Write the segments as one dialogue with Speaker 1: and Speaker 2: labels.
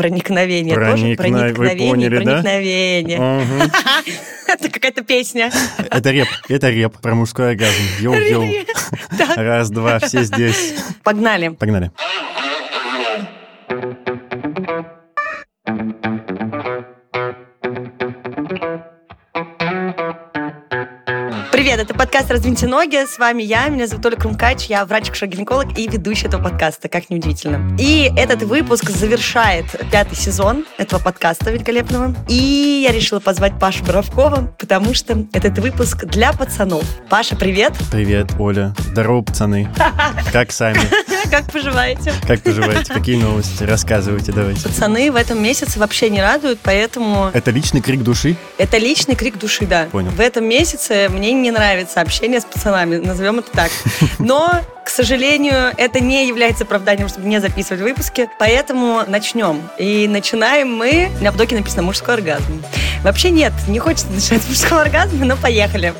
Speaker 1: Проникновение тоже?
Speaker 2: Проникно- вы
Speaker 1: Проникновение,
Speaker 2: поняли, да?
Speaker 1: проникновение. Это какая-то песня.
Speaker 2: Это реп, это реп про мужской оргазм. Йоу-йоу. Раз, два, все здесь.
Speaker 1: Погнали.
Speaker 2: Погнали.
Speaker 1: Привет, это подкаст «Раздвиньте ноги». С вами я, меня зовут Оля Крумкач, я врач-гинеколог и ведущая этого подкаста, как неудивительно. И этот выпуск завершает пятый сезон этого подкаста великолепного. И я решила позвать Пашу Боровкова, потому что этот выпуск для пацанов. Паша, привет!
Speaker 2: Привет, Оля. Здорово, пацаны. Как сами?
Speaker 1: Как поживаете?
Speaker 2: Как поживаете? Какие новости? Рассказывайте, давайте.
Speaker 1: Пацаны в этом месяце вообще не радуют, поэтому
Speaker 2: Это личный крик души?
Speaker 1: это личный крик души, да.
Speaker 2: Понял.
Speaker 1: В этом месяце мне не нравится общение с пацанами, назовем это так. Но, к сожалению, это не является оправданием, чтобы не записывать выпуски, поэтому начнем. И начинаем мы... На обдоке написано «мужской оргазм». Вообще нет, не хочется начинать с мужского оргазма, но поехали.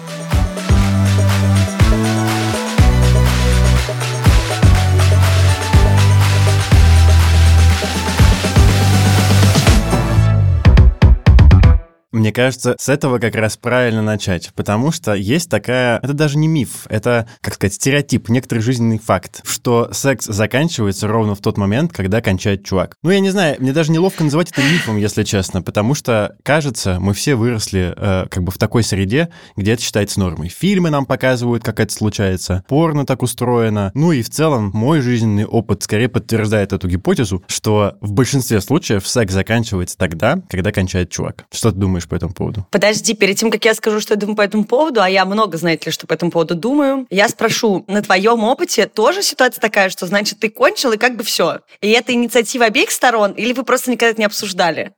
Speaker 2: Мне кажется, с этого как раз правильно начать, потому что есть такая, это даже не миф, это, как сказать, стереотип, некоторый жизненный факт, что секс заканчивается ровно в тот момент, когда кончает чувак. Ну, я не знаю, мне даже неловко называть это мифом, если честно, потому что, кажется, мы все выросли э, как бы в такой среде, где это считается нормой. Фильмы нам показывают, как это случается, порно так устроено. Ну и в целом мой жизненный опыт скорее подтверждает эту гипотезу, что в большинстве случаев секс заканчивается тогда, когда кончает чувак. Что ты думаешь по этому поводу?
Speaker 1: Подожди, перед тем, как я скажу, что я думаю по этому поводу, а я много, знаете ли, что по этому поводу думаю, я спрошу, на твоем опыте тоже ситуация такая, что, значит, ты кончил, и как бы все. И это инициатива обеих сторон, или вы просто никогда это не обсуждали?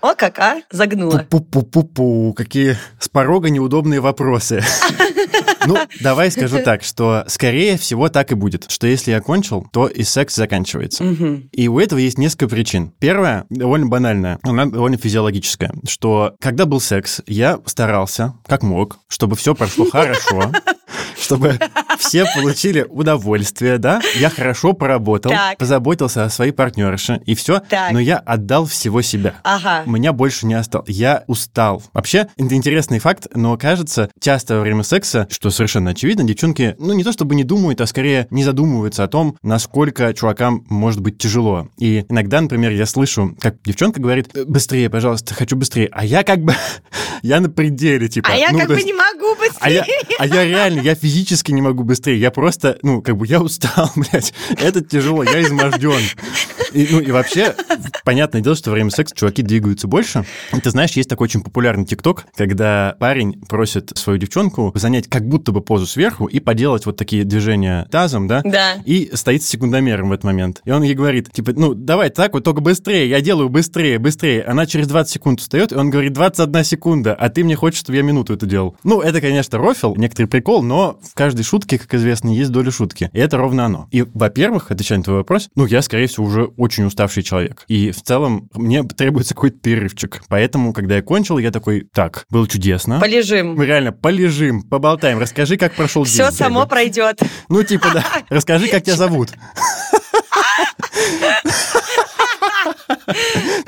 Speaker 1: О, как, а? Загнула.
Speaker 2: Пу-пу-пу-пу, какие с порога неудобные вопросы. Ну, давай скажу так, что скорее всего так и будет, что если я кончил, то и секс заканчивается. И у этого есть несколько причин. Первая, довольно банальная, она довольно физиологическая, что когда был секс, я старался, как мог, чтобы все прошло хорошо, чтобы все получили удовольствие, да? Я хорошо поработал,
Speaker 1: Так.
Speaker 2: позаботился о своей партнерше, и все,
Speaker 1: Так.
Speaker 2: но я отдал всего себя.
Speaker 1: Ага.
Speaker 2: Меня больше не осталось. Я устал. Вообще, это интересный факт, но кажется, часто во время секса, что совершенно очевидно, девчонки, ну, не то чтобы не думают, а скорее не задумываются о том, насколько чувакам может быть тяжело. И иногда, например, я слышу, как девчонка говорит, «Э, быстрее, пожалуйста, хочу быстрее. А я как бы, я на пределе, типа.
Speaker 1: А я
Speaker 2: ну,
Speaker 1: как бы
Speaker 2: есть-
Speaker 1: не могу быстрее.
Speaker 2: а я, а я реально, я физически не могу быстрее. Я просто, ну, как бы я устал, блядь. Это тяжело, я изможден. И, ну, и вообще, понятное дело, что во время секса чуваки двигаются больше. И ты знаешь, есть такой очень популярный тикток, когда парень просит свою девчонку занять как будто бы позу сверху и поделать вот такие движения тазом, да?
Speaker 1: Да.
Speaker 2: И стоит с секундомером в этот момент. И он ей говорит, типа, ну, давай так вот, только быстрее, я делаю быстрее, быстрее. Она через 20 секунд встает, и он говорит, 21 секунда, а ты мне хочешь, чтобы я минуту это делал. Ну, это, конечно, рофил, некоторый прикол, но в каждой шутке, как известно, есть доля шутки. И это ровно оно. И, во-первых, отвечая на твой вопрос, ну, я, скорее всего, уже очень уставший человек. И в целом мне требуется какой-то перерывчик. Поэтому, когда я кончил, я такой, так, было чудесно.
Speaker 1: Полежим.
Speaker 2: Мы реально полежим, поболтаем, расскажи, как прошел день.
Speaker 1: Все само пройдет.
Speaker 2: Ну, типа, да. Расскажи, как тебя зовут.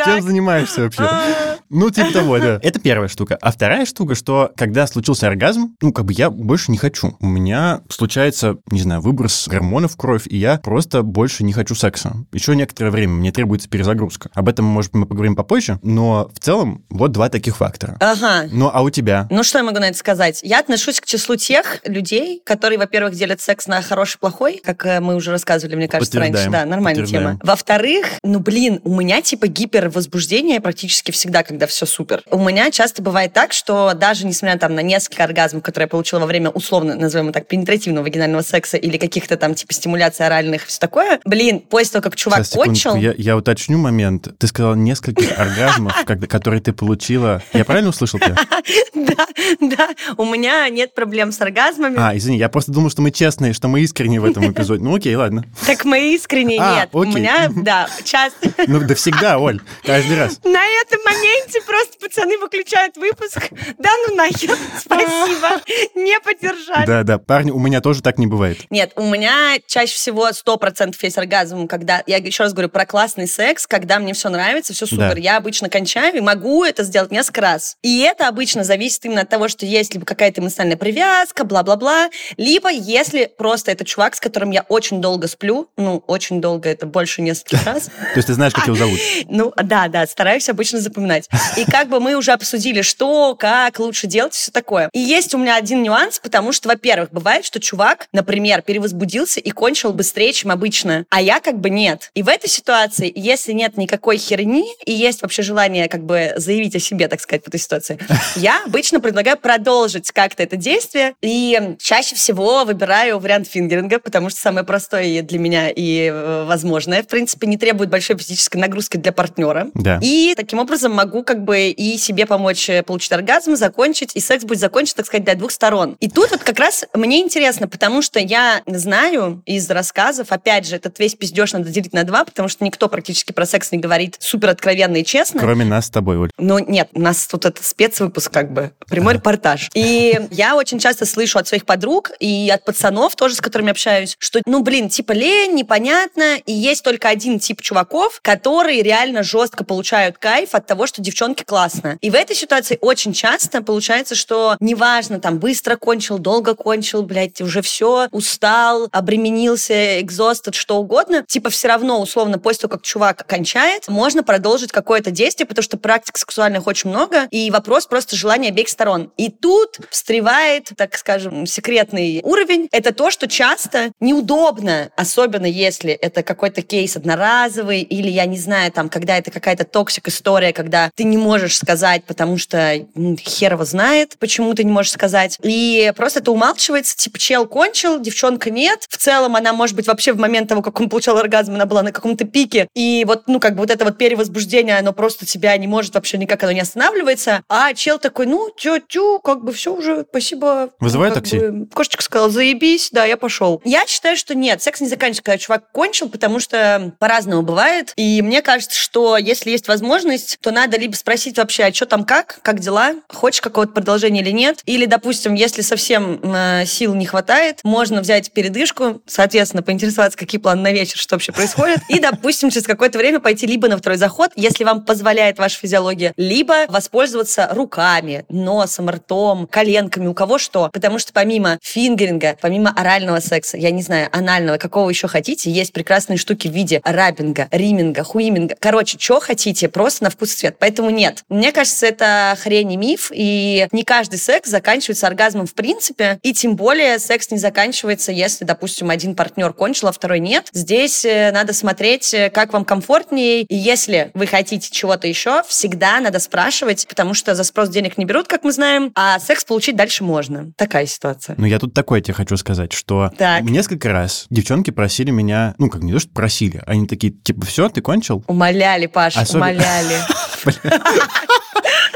Speaker 2: Чем занимаешься вообще?
Speaker 1: А,
Speaker 2: Ну, типа того, да. Это первая штука. А вторая штука, что когда случился оргазм, ну, как бы я больше не хочу. У меня случается, не знаю, выброс гормонов в кровь, и я просто больше не хочу секса. Еще некоторое время мне требуется перезагрузка. Об этом, может, мы поговорим попозже, но в целом вот два таких фактора.
Speaker 1: Ага.
Speaker 2: Ну, а у тебя?
Speaker 1: Ну, что я могу на это сказать? Я отношусь к числу тех людей, которые, во-первых, делят секс на хороший и плохой, как э, мы уже рассказывали, мне кажется, раньше. Да, нормальная тема. Во-вторых, ну, блин, у меня типа гипервозбуждение практически всегда, когда все супер. У меня часто бывает так, что даже несмотря там на несколько оргазмов, которые я получила во время условно, назовем так, пенетративного вагинального секса или каких-то там типа стимуляций оральных, все такое, блин, после того, как чувак
Speaker 2: Сейчас,
Speaker 1: кончил...
Speaker 2: я, я уточню момент. Ты сказала нескольких оргазмов, которые ты получила. Я правильно услышал тебя?
Speaker 1: Да, да, у меня нет проблем с оргазмами.
Speaker 2: А, извини, я просто думал, что мы честные, что мы искренние в этом эпизоде. Ну окей, ладно.
Speaker 1: Так мы искренне
Speaker 2: А,
Speaker 1: нет. У меня, да, часто...
Speaker 2: Ну да всегда, Оль, каждый раз.
Speaker 1: На этом моменте просто пацаны выключают выпуск. Да ну нахер, спасибо, не поддержали.
Speaker 2: Да, да, парни, у меня тоже так не бывает.
Speaker 1: Нет, у меня чаще всего 100% есть оргазм, когда, я еще раз говорю про классный секс, когда мне все нравится, все супер.
Speaker 2: Да.
Speaker 1: Я обычно кончаю и могу это сделать несколько раз. И это обычно зависит именно от того, что есть либо какая-то эмоциональная привязка, бла-бла-бла, либо если просто это чувак, с которым я очень долго сплю, ну, очень долго, это больше нескольких раз.
Speaker 2: То есть ты знаешь, как его зовут?
Speaker 1: Ну, да, да, стараюсь обычно запоминать. И как бы мы уже обсудили, что, как лучше делать, все такое. И есть у меня один нюанс, потому что, во-первых, бывает, что чувак, например, перевозбудился и кончил быстрее, чем обычно, а я как бы нет. И в этой ситуации, если нет никакой херни и есть вообще желание как бы заявить о себе, так сказать, в этой ситуации, я обычно предлагаю продолжить как-то это действие, и чаще всего выбираю вариант фингеринга, потому что самое простое для меня и э, возможное, в принципе, не требует большой физической нагрузки для партнера.
Speaker 2: Да.
Speaker 1: И таким образом могу как бы и себе помочь э, получить оргазм, закончить, и секс будет закончен, так сказать, для двух сторон. И тут вот как раз мне интересно, потому что я знаю из рассказов, опять же, этот весь пиздеж надо делить на два, потому что никто практически про секс не говорит супер откровенно и честно.
Speaker 2: Кроме нас с тобой, Оль.
Speaker 1: Ну, нет, у нас тут это спецвыпуск как бы, прямой репортаж. И я очень часто слышу от своих подруг и от пацанов тоже, с которыми общаюсь, что, ну, блин, типа лень, непонятно, и есть только один тип чуваков, которые реально жестко получают кайф от того, что девчонки классно. И в этой ситуации очень часто получается, что неважно, там, быстро кончил, долго кончил, блядь, уже все, устал, обременился, экзостед, что угодно, типа все равно, условно, после того, как чувак кончает, можно продолжить какое-то действие, потому что практик сексуальных очень много, и вопрос просто желания обеих сторон. И тут встревает, так скажем, секретный уровень. Это то, что часто неудобно, особенно если это какой-то кейс одноразовый, или, я не знаю, там, когда это какая-то toxic история, когда ты не можешь сказать, потому что хер его знает, почему ты не можешь сказать. И просто это умалчивается, типа, чел кончил, девчонка нет. В целом она, может быть, вообще в момент того, как он получал оргазм, она была на каком-то пике. И вот, ну, как бы вот это вот перевозбуждение, оно просто тебя не может вообще никак, оно не останавливается. А чел такой, ну, тю-тю, как бы все уже, спасибо.
Speaker 2: Вызывай
Speaker 1: Ну,
Speaker 2: такси.
Speaker 1: бы, Кошечка сказала, заебись, да, я пошел. Я считаю, что нет, секс не заканчивается, когда чувак кончил, потому что по-разному бывает. И мне кажется, что если есть возможность, то надо либо спросить вообще, а что там как, как дела, хочешь какого-то продолжения или нет. Или, допустим, если совсем э, сил не хватает, можно взять передышку, соответственно, поинтересоваться, какие планы на вечер, что вообще происходит. И, допустим, через какое-то время пойти либо на второй заход, если вам позволяет ваша физиология, либо воспользоваться руками, носом, ртом, коленками, у кого что. Потому что помимо фингеринга, помимо орального секса, я не знаю, анального, какого еще хотите, есть прекрасные штуки в виде рабинга, риминга, хуиминга. Короче, что хотите, просто на вкус и цвет. Поэтому нет. Мне кажется, это хрень и миф, и не каждый секс заканчивается оргазмом в принципе, и тем более секс не заканчивается, если, допустим, один партнер кончил, а второй нет. Здесь э, надо смотреть, э, как вам комфортнее, и если вы хотите чего-то еще, всегда надо спрашивать, потому что за спрос денег не берут, как мы знаем, а секс получить дальше можно. Такая ситуация.
Speaker 2: Ну, я тут такое тебе хочу сказать, что
Speaker 1: Так.
Speaker 2: несколько раз девчонки просили меня, ну, как не то, что просили, они такие, типа, все, ты кончил?
Speaker 1: Умоляли,
Speaker 2: Особенно-
Speaker 1: умоляли.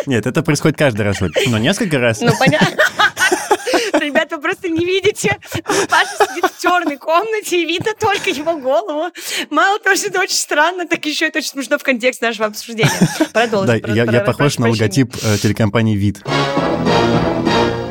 Speaker 2: Нет, это происходит каждый раз, но несколько раз.
Speaker 1: Ну, понятно. Ребята, вы просто не видите. Паша сидит в черной комнате, и видно только его голову. Мало того, что это очень странно, так еще это очень смешно в контексте нашего обсуждения. Продолжим.
Speaker 2: Да, я, похож на логотип э, телекомпании «Вид».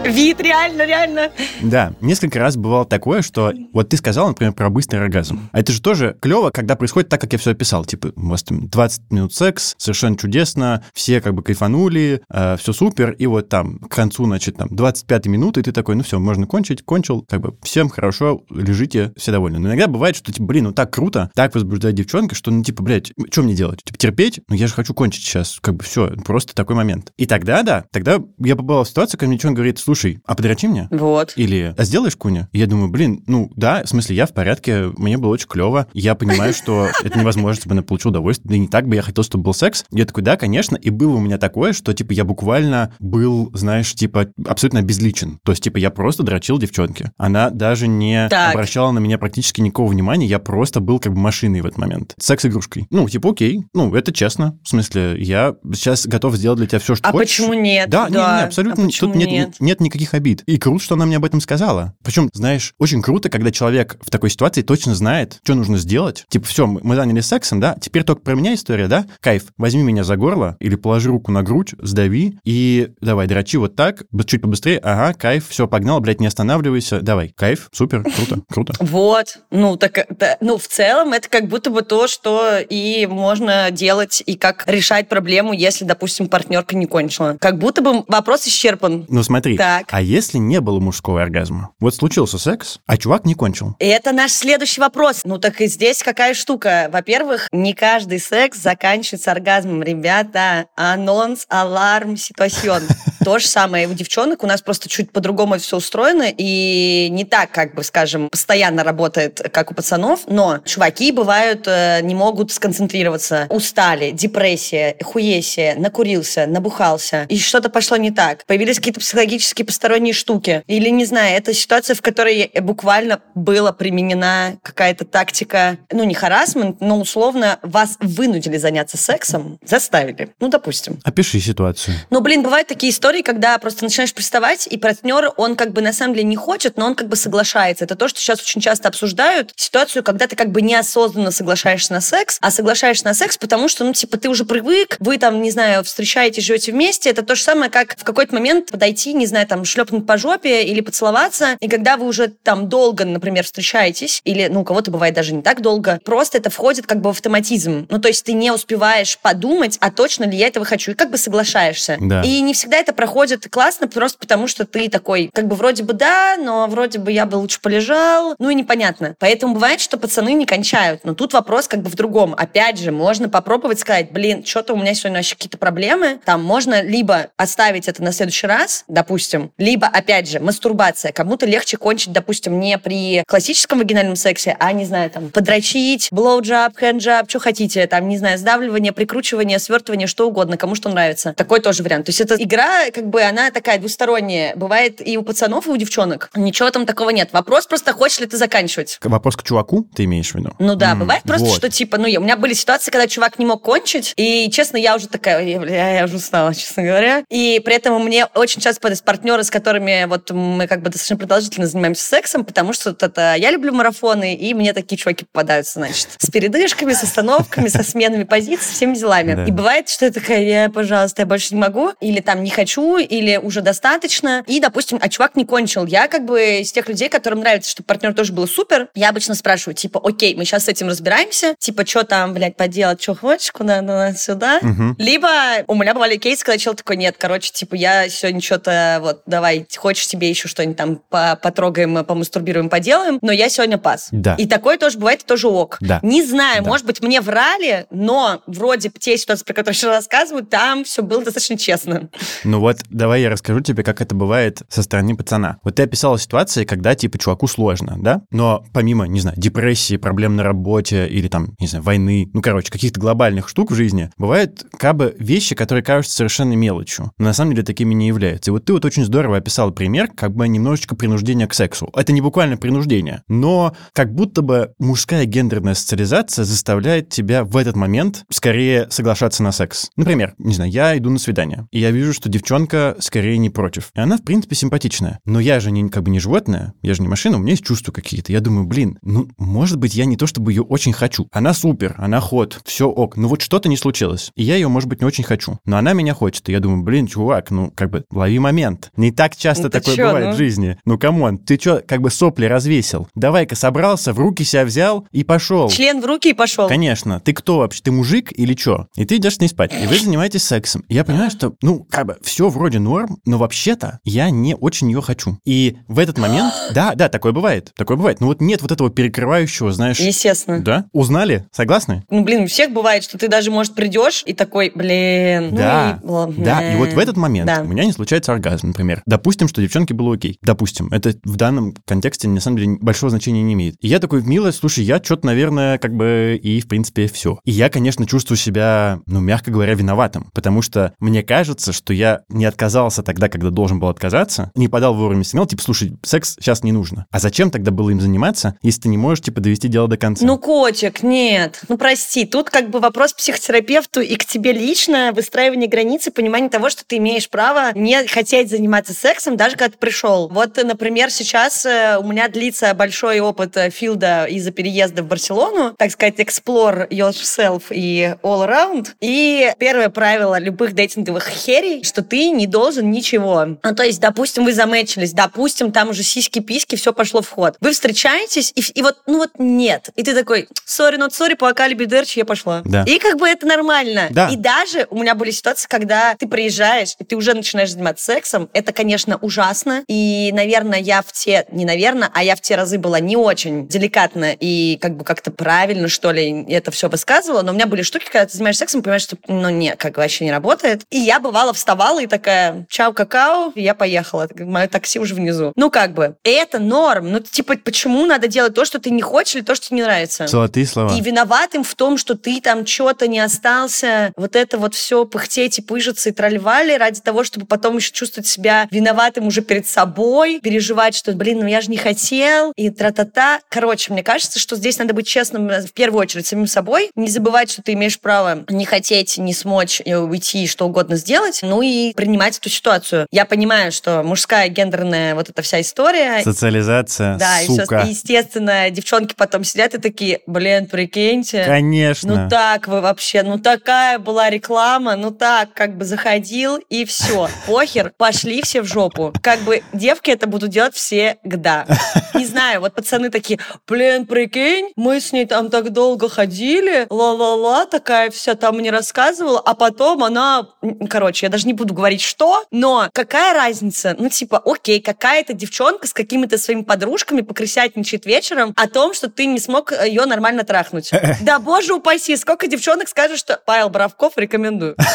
Speaker 1: Вид, реально, реально.
Speaker 2: Да, несколько раз бывало такое, что вот ты сказал, например, про быстрый оргазм. А это же тоже клево, когда происходит так, как я все описал. Типа, у вас там 20 минут секс, совершенно чудесно, все как бы кайфанули, все супер, и вот там к концу, значит, там 25 минуты, и ты такой, ну все, можно кончить, кончил, как бы всем хорошо, лежите, все довольны. Но иногда бывает, что, типа, блин, ну так круто, так возбуждает девчонка, что, ну, типа, блядь, что мне делать? Типа, терпеть? Ну, я же хочу кончить сейчас, как бы все, просто такой момент. И тогда, да, тогда я попал в ситуацию, когда мне девчонка говорит, слушай, а подрочи мне?
Speaker 1: Вот.
Speaker 2: Или а сделаешь куня? И я думаю, блин, ну да, в смысле, я в порядке, мне было очень клево. Я понимаю, что это невозможно, чтобы она получила удовольствие. Да и не так бы я хотел, чтобы был секс. Я такой, да, конечно. И было у меня такое, что, типа, я буквально был, знаешь, типа, абсолютно безличен. То есть, типа, я просто дрочил девчонке. Она даже не
Speaker 1: Так.
Speaker 2: обращала на меня практически никакого внимания. Я просто был как бы машиной в этот момент. Секс-игрушкой. Ну, типа, окей. Ну, это честно. В смысле, я сейчас готов сделать для тебя все, что
Speaker 1: А
Speaker 2: хочешь.
Speaker 1: почему нет?
Speaker 2: Да, не, не,
Speaker 1: А
Speaker 2: абсолютно.
Speaker 1: почему
Speaker 2: Тут нет,
Speaker 1: нет?
Speaker 2: нет никаких обид. И круто, что она мне об этом сказала. Причем, знаешь, очень круто, когда человек в такой ситуации точно знает, что нужно сделать. Типа, все, мы занялись сексом, да, теперь только про меня история, да? Кайф, возьми меня за горло или положи руку на грудь, сдави и давай, дрочи вот так, чуть побыстрее, ага, кайф, все, погнал, блядь, не останавливайся, давай, кайф, супер, круто, круто.
Speaker 1: Вот, ну, так, да, ну, в целом это как будто бы то, что и можно делать, и как решать проблему, если, допустим, партнерка не кончила. Как будто бы вопрос исчерпан.
Speaker 2: Ну, смотри,
Speaker 1: Так.
Speaker 2: а если не было мужского оргазма? Вот случился секс, а чувак не кончил.
Speaker 1: И это наш следующий вопрос. Ну так и здесь какая штука? Во-первых, не каждый секс заканчивается оргазмом. Ребята, анонс, аларм, ситуацион. То же самое и у девчонок. У нас просто чуть по-другому все устроено. И не так, как бы, скажем, постоянно работает, как у пацанов. Но чуваки бывают, э, не могут сконцентрироваться. Устали, депрессия, хуесия, накурился, набухался. И что-то пошло не так. Появились какие-то психологические посторонние штуки. Или, не знаю, это ситуация, в которой буквально была применена какая-то тактика, ну, не харасмент, но условно вас вынудили заняться сексом, заставили. Ну, допустим.
Speaker 2: Опиши ситуацию.
Speaker 1: Ну, блин, бывают такие истории, когда просто начинаешь приставать, и партнер, он как бы на самом деле не хочет, но он как бы соглашается. Это то, что сейчас очень часто обсуждают. Ситуацию, когда ты как бы неосознанно соглашаешься на секс, а соглашаешься на секс, потому что, ну, типа, ты уже привык, вы там, не знаю, встречаетесь, живете вместе. Это то же самое, как в какой-то момент подойти, не знаю, там, шлепнуть по жопе или поцеловаться. И когда вы уже там долго, например, встречаетесь, или, ну, у кого-то бывает даже не так долго, просто это входит как бы в автоматизм. Ну, то есть ты не успеваешь подумать, а точно ли я этого хочу, и как бы соглашаешься.
Speaker 2: Да.
Speaker 1: И не всегда это проходит классно, просто потому что ты такой, как бы вроде бы да, но вроде бы я бы лучше полежал, ну и непонятно. Поэтому бывает, что пацаны не кончают, но тут вопрос как бы в другом. Опять же, можно попробовать сказать, блин, что-то у меня сегодня вообще какие-то проблемы, там можно либо оставить это на следующий раз, допустим, либо, опять же, мастурбация. Кому-то легче кончить, допустим, не при классическом вагинальном сексе, а, не знаю, там, подрочить, блоуджаб, хэнджаб, что хотите, там, не знаю, сдавливание, прикручивание, свертывание, что угодно, кому что нравится. Такой тоже вариант. То есть эта игра, как бы, она такая двусторонняя. Бывает и у пацанов, и у девчонок. Ничего там такого нет. Вопрос просто, хочешь ли ты заканчивать?
Speaker 2: Вопрос к чуваку ты имеешь в виду?
Speaker 1: Ну да,
Speaker 2: М,
Speaker 1: бывает просто,
Speaker 2: вот.
Speaker 1: что типа, ну, я- у меня были ситуации, когда чувак не мог кончить, и, честно, я уже такая, «Ой, бля, я уже устала, честно говоря. И при этом мне очень часто партнеры, с которыми вот мы как бы достаточно продолжительно занимаемся сексом, потому что вот это я люблю марафоны, и мне такие чуваки попадаются, значит, с передышками, с остановками, со сменами позиций, всеми делами.
Speaker 2: Да.
Speaker 1: И бывает, что я такая, я, пожалуйста, я больше не могу, или там не хочу, или уже достаточно. И, допустим, а чувак не кончил. Я как бы из тех людей, которым нравится, чтобы партнер тоже был супер. Я обычно спрашиваю, типа, окей, мы сейчас с этим разбираемся, типа, что там, блядь, поделать, что хочешь, куда надо сюда.
Speaker 2: Мгм.
Speaker 1: Либо у меня бывали кейсы, когда человек такой, нет, короче, типа, я сегодня что-то, вот, давай, хочешь тебе еще что-нибудь там по- потрогаем, помастурбируем, поделаем, но я сегодня пас.
Speaker 2: Да.
Speaker 1: И такое тоже бывает, и тоже ок.
Speaker 2: Да.
Speaker 1: Не знаю,
Speaker 2: Да.
Speaker 1: может быть, мне врали, но вроде те ситуации, про которые я рассказываю, там все было достаточно честно.
Speaker 2: Ну вот, давай я расскажу тебе, как это бывает со стороны пацана. Вот ты описала ситуации, когда, типа, чуваку сложно, да? Но помимо, не знаю, депрессии, проблем на работе или там, не знаю, войны, ну, короче, каких-то глобальных штук в жизни, бывают как бы вещи, которые кажутся совершенно мелочью, но на самом деле такими не являются. И вот ты вот очень здорово описал пример, как бы немножечко принуждения к сексу. Это не буквально принуждение, но как будто бы мужская гендерная социализация заставляет тебя в этот момент скорее соглашаться на секс. Например, не знаю, я иду на свидание, и я вижу, что девчонка скорее не против. И она, в принципе, симпатичная. Но я же не, как бы не животное, я же не машина, у меня есть чувства какие-то. Я думаю, блин, ну, может быть, я не то чтобы ее очень хочу. Она супер, она hot, все ок. Ну вот что-то не случилось. И я ее, может быть, не очень хочу. Но она меня хочет. И я думаю, блин, чувак, ну, как бы, лови момент. Не так часто
Speaker 1: Ну
Speaker 2: такое
Speaker 1: чё,
Speaker 2: бывает
Speaker 1: ну?
Speaker 2: в жизни. Ну, come on, ты что, как бы сопли развесил? Давай-ка собрался, в руки себя взял и пошел.
Speaker 1: Член в руки и пошел.
Speaker 2: Конечно. Ты кто вообще? Ты мужик или что? И ты идешь с ней спать. И вы занимаетесь сексом. И я понимаю, что, ну, как бы, все вроде норм, но вообще-то я не очень ее хочу. И в этот момент, да, да, такое бывает. Такое бывает. Ну вот нет вот этого перекрывающего, знаешь...
Speaker 1: Естественно.
Speaker 2: Да? Узнали? Согласны?
Speaker 1: Ну, блин, у всех бывает, что ты даже, может, придешь и такой, блин, ну
Speaker 2: да,
Speaker 1: и ладно.
Speaker 2: да, и вот в этот момент
Speaker 1: Да.
Speaker 2: у меня не случается оргазм, например. Допустим, что девчонке было окей. Допустим, это в данном контексте, на самом деле, большого значения не имеет. И я такой, милая, слушай, я что-то, наверное, как бы и, в принципе, все. И я, конечно, чувствую себя, ну, мягко говоря, виноватым, потому что мне кажется, что я не отказался тогда, когда должен был отказаться, не подал вовремя сигнал, типа, слушай, секс сейчас не нужно. А зачем тогда было им заниматься, если ты не можешь, типа, довести дело до конца?
Speaker 1: Ну, котик, нет. Ну, прости, тут как бы вопрос психотерапевту и к тебе лично, выстраивание границы, понимание того, что ты имеешь право не хотеть заниматься сексом, даже когда ты пришел. Вот, например, сейчас э, у меня длится большой опыт э, филда из-за переезда в Барселону, так сказать, explore yourself и all around. И первое правило любых дейтинговых херей, что ты не должен ничего. Ну, то есть, допустим, вы замечились, допустим, там уже сиськи-письки, все пошло в ход. Вы встречаетесь, и, и вот, ну вот нет. И ты такой, сори, not сори, пока либидерчи, я пошла.
Speaker 2: Да.
Speaker 1: И как бы это нормально.
Speaker 2: Да.
Speaker 1: И даже у меня были ситуации, когда ты приезжаешь, и ты уже начинаешь заниматься сексом. Это, конечно, ужасно. И, наверное, я в те, не наверное, а я в те разы была не очень деликатна и как бы как-то правильно, что ли, это все высказывала. Но у меня были штуки, когда ты занимаешься сексом, понимаешь, что, ну, нет, как вообще не работает. И я, бывала, вставала и такая, чау, какао, я поехала. Мое такси уже внизу. Ну, как бы, это норм. Ну, типа, почему надо делать то, что ты не хочешь, или то, что тебе не нравится?
Speaker 2: Золотые слова.
Speaker 1: И виноватым в том, что ты там что-то не остался, вот это вот все пыхтеть и пыжиться и тролливали ради того, чтобы потом еще чувствовать себя виноватым уже перед собой, переживать, что, блин, ну я же не хотел, и тра-та-та. Короче, мне кажется, что здесь надо быть честным э, в первую очередь самим собой, не забывать, что ты имеешь право не хотеть, не смочь э, уйти, что угодно сделать, ну и принимать эту ситуацию. Я понимаю, что мужская гендерная вот эта вся история,
Speaker 2: Социализация,
Speaker 1: да,
Speaker 2: сука.
Speaker 1: и, естественно, девчонки потом сидят и такие, блин, прикиньте.
Speaker 2: Конечно.
Speaker 1: Ну так вы вообще, ну такая была реклама, ну так, как бы заходил и все. Похер, пошли все в жопу. Как бы девки это будут делать всегда. Не знаю, вот пацаны такие, блин, прикинь, мы с ней там так долго ходили, ла-ла-ла, такая вся там мне рассказывала, а потом она, короче, я даже не буду говорить что, но какая разница? Ну типа, окей, какая-то девчонка с какими-то своими подружками покрысятничает вечером о том, что ты не смог ее нормально трахнуть. Да боже упаси, сколько девчонок скажут, что Павел Боровков рекомендую.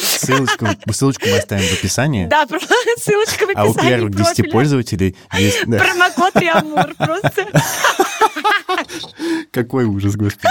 Speaker 2: Ссылочку, ссылочку мы оставим в описании.
Speaker 1: Да, ссылочка в
Speaker 2: А у
Speaker 1: описании
Speaker 2: первых 10
Speaker 1: профиля.
Speaker 2: пользователей есть... да.
Speaker 1: Промокод Реамур просто.
Speaker 2: Какой ужас, господи.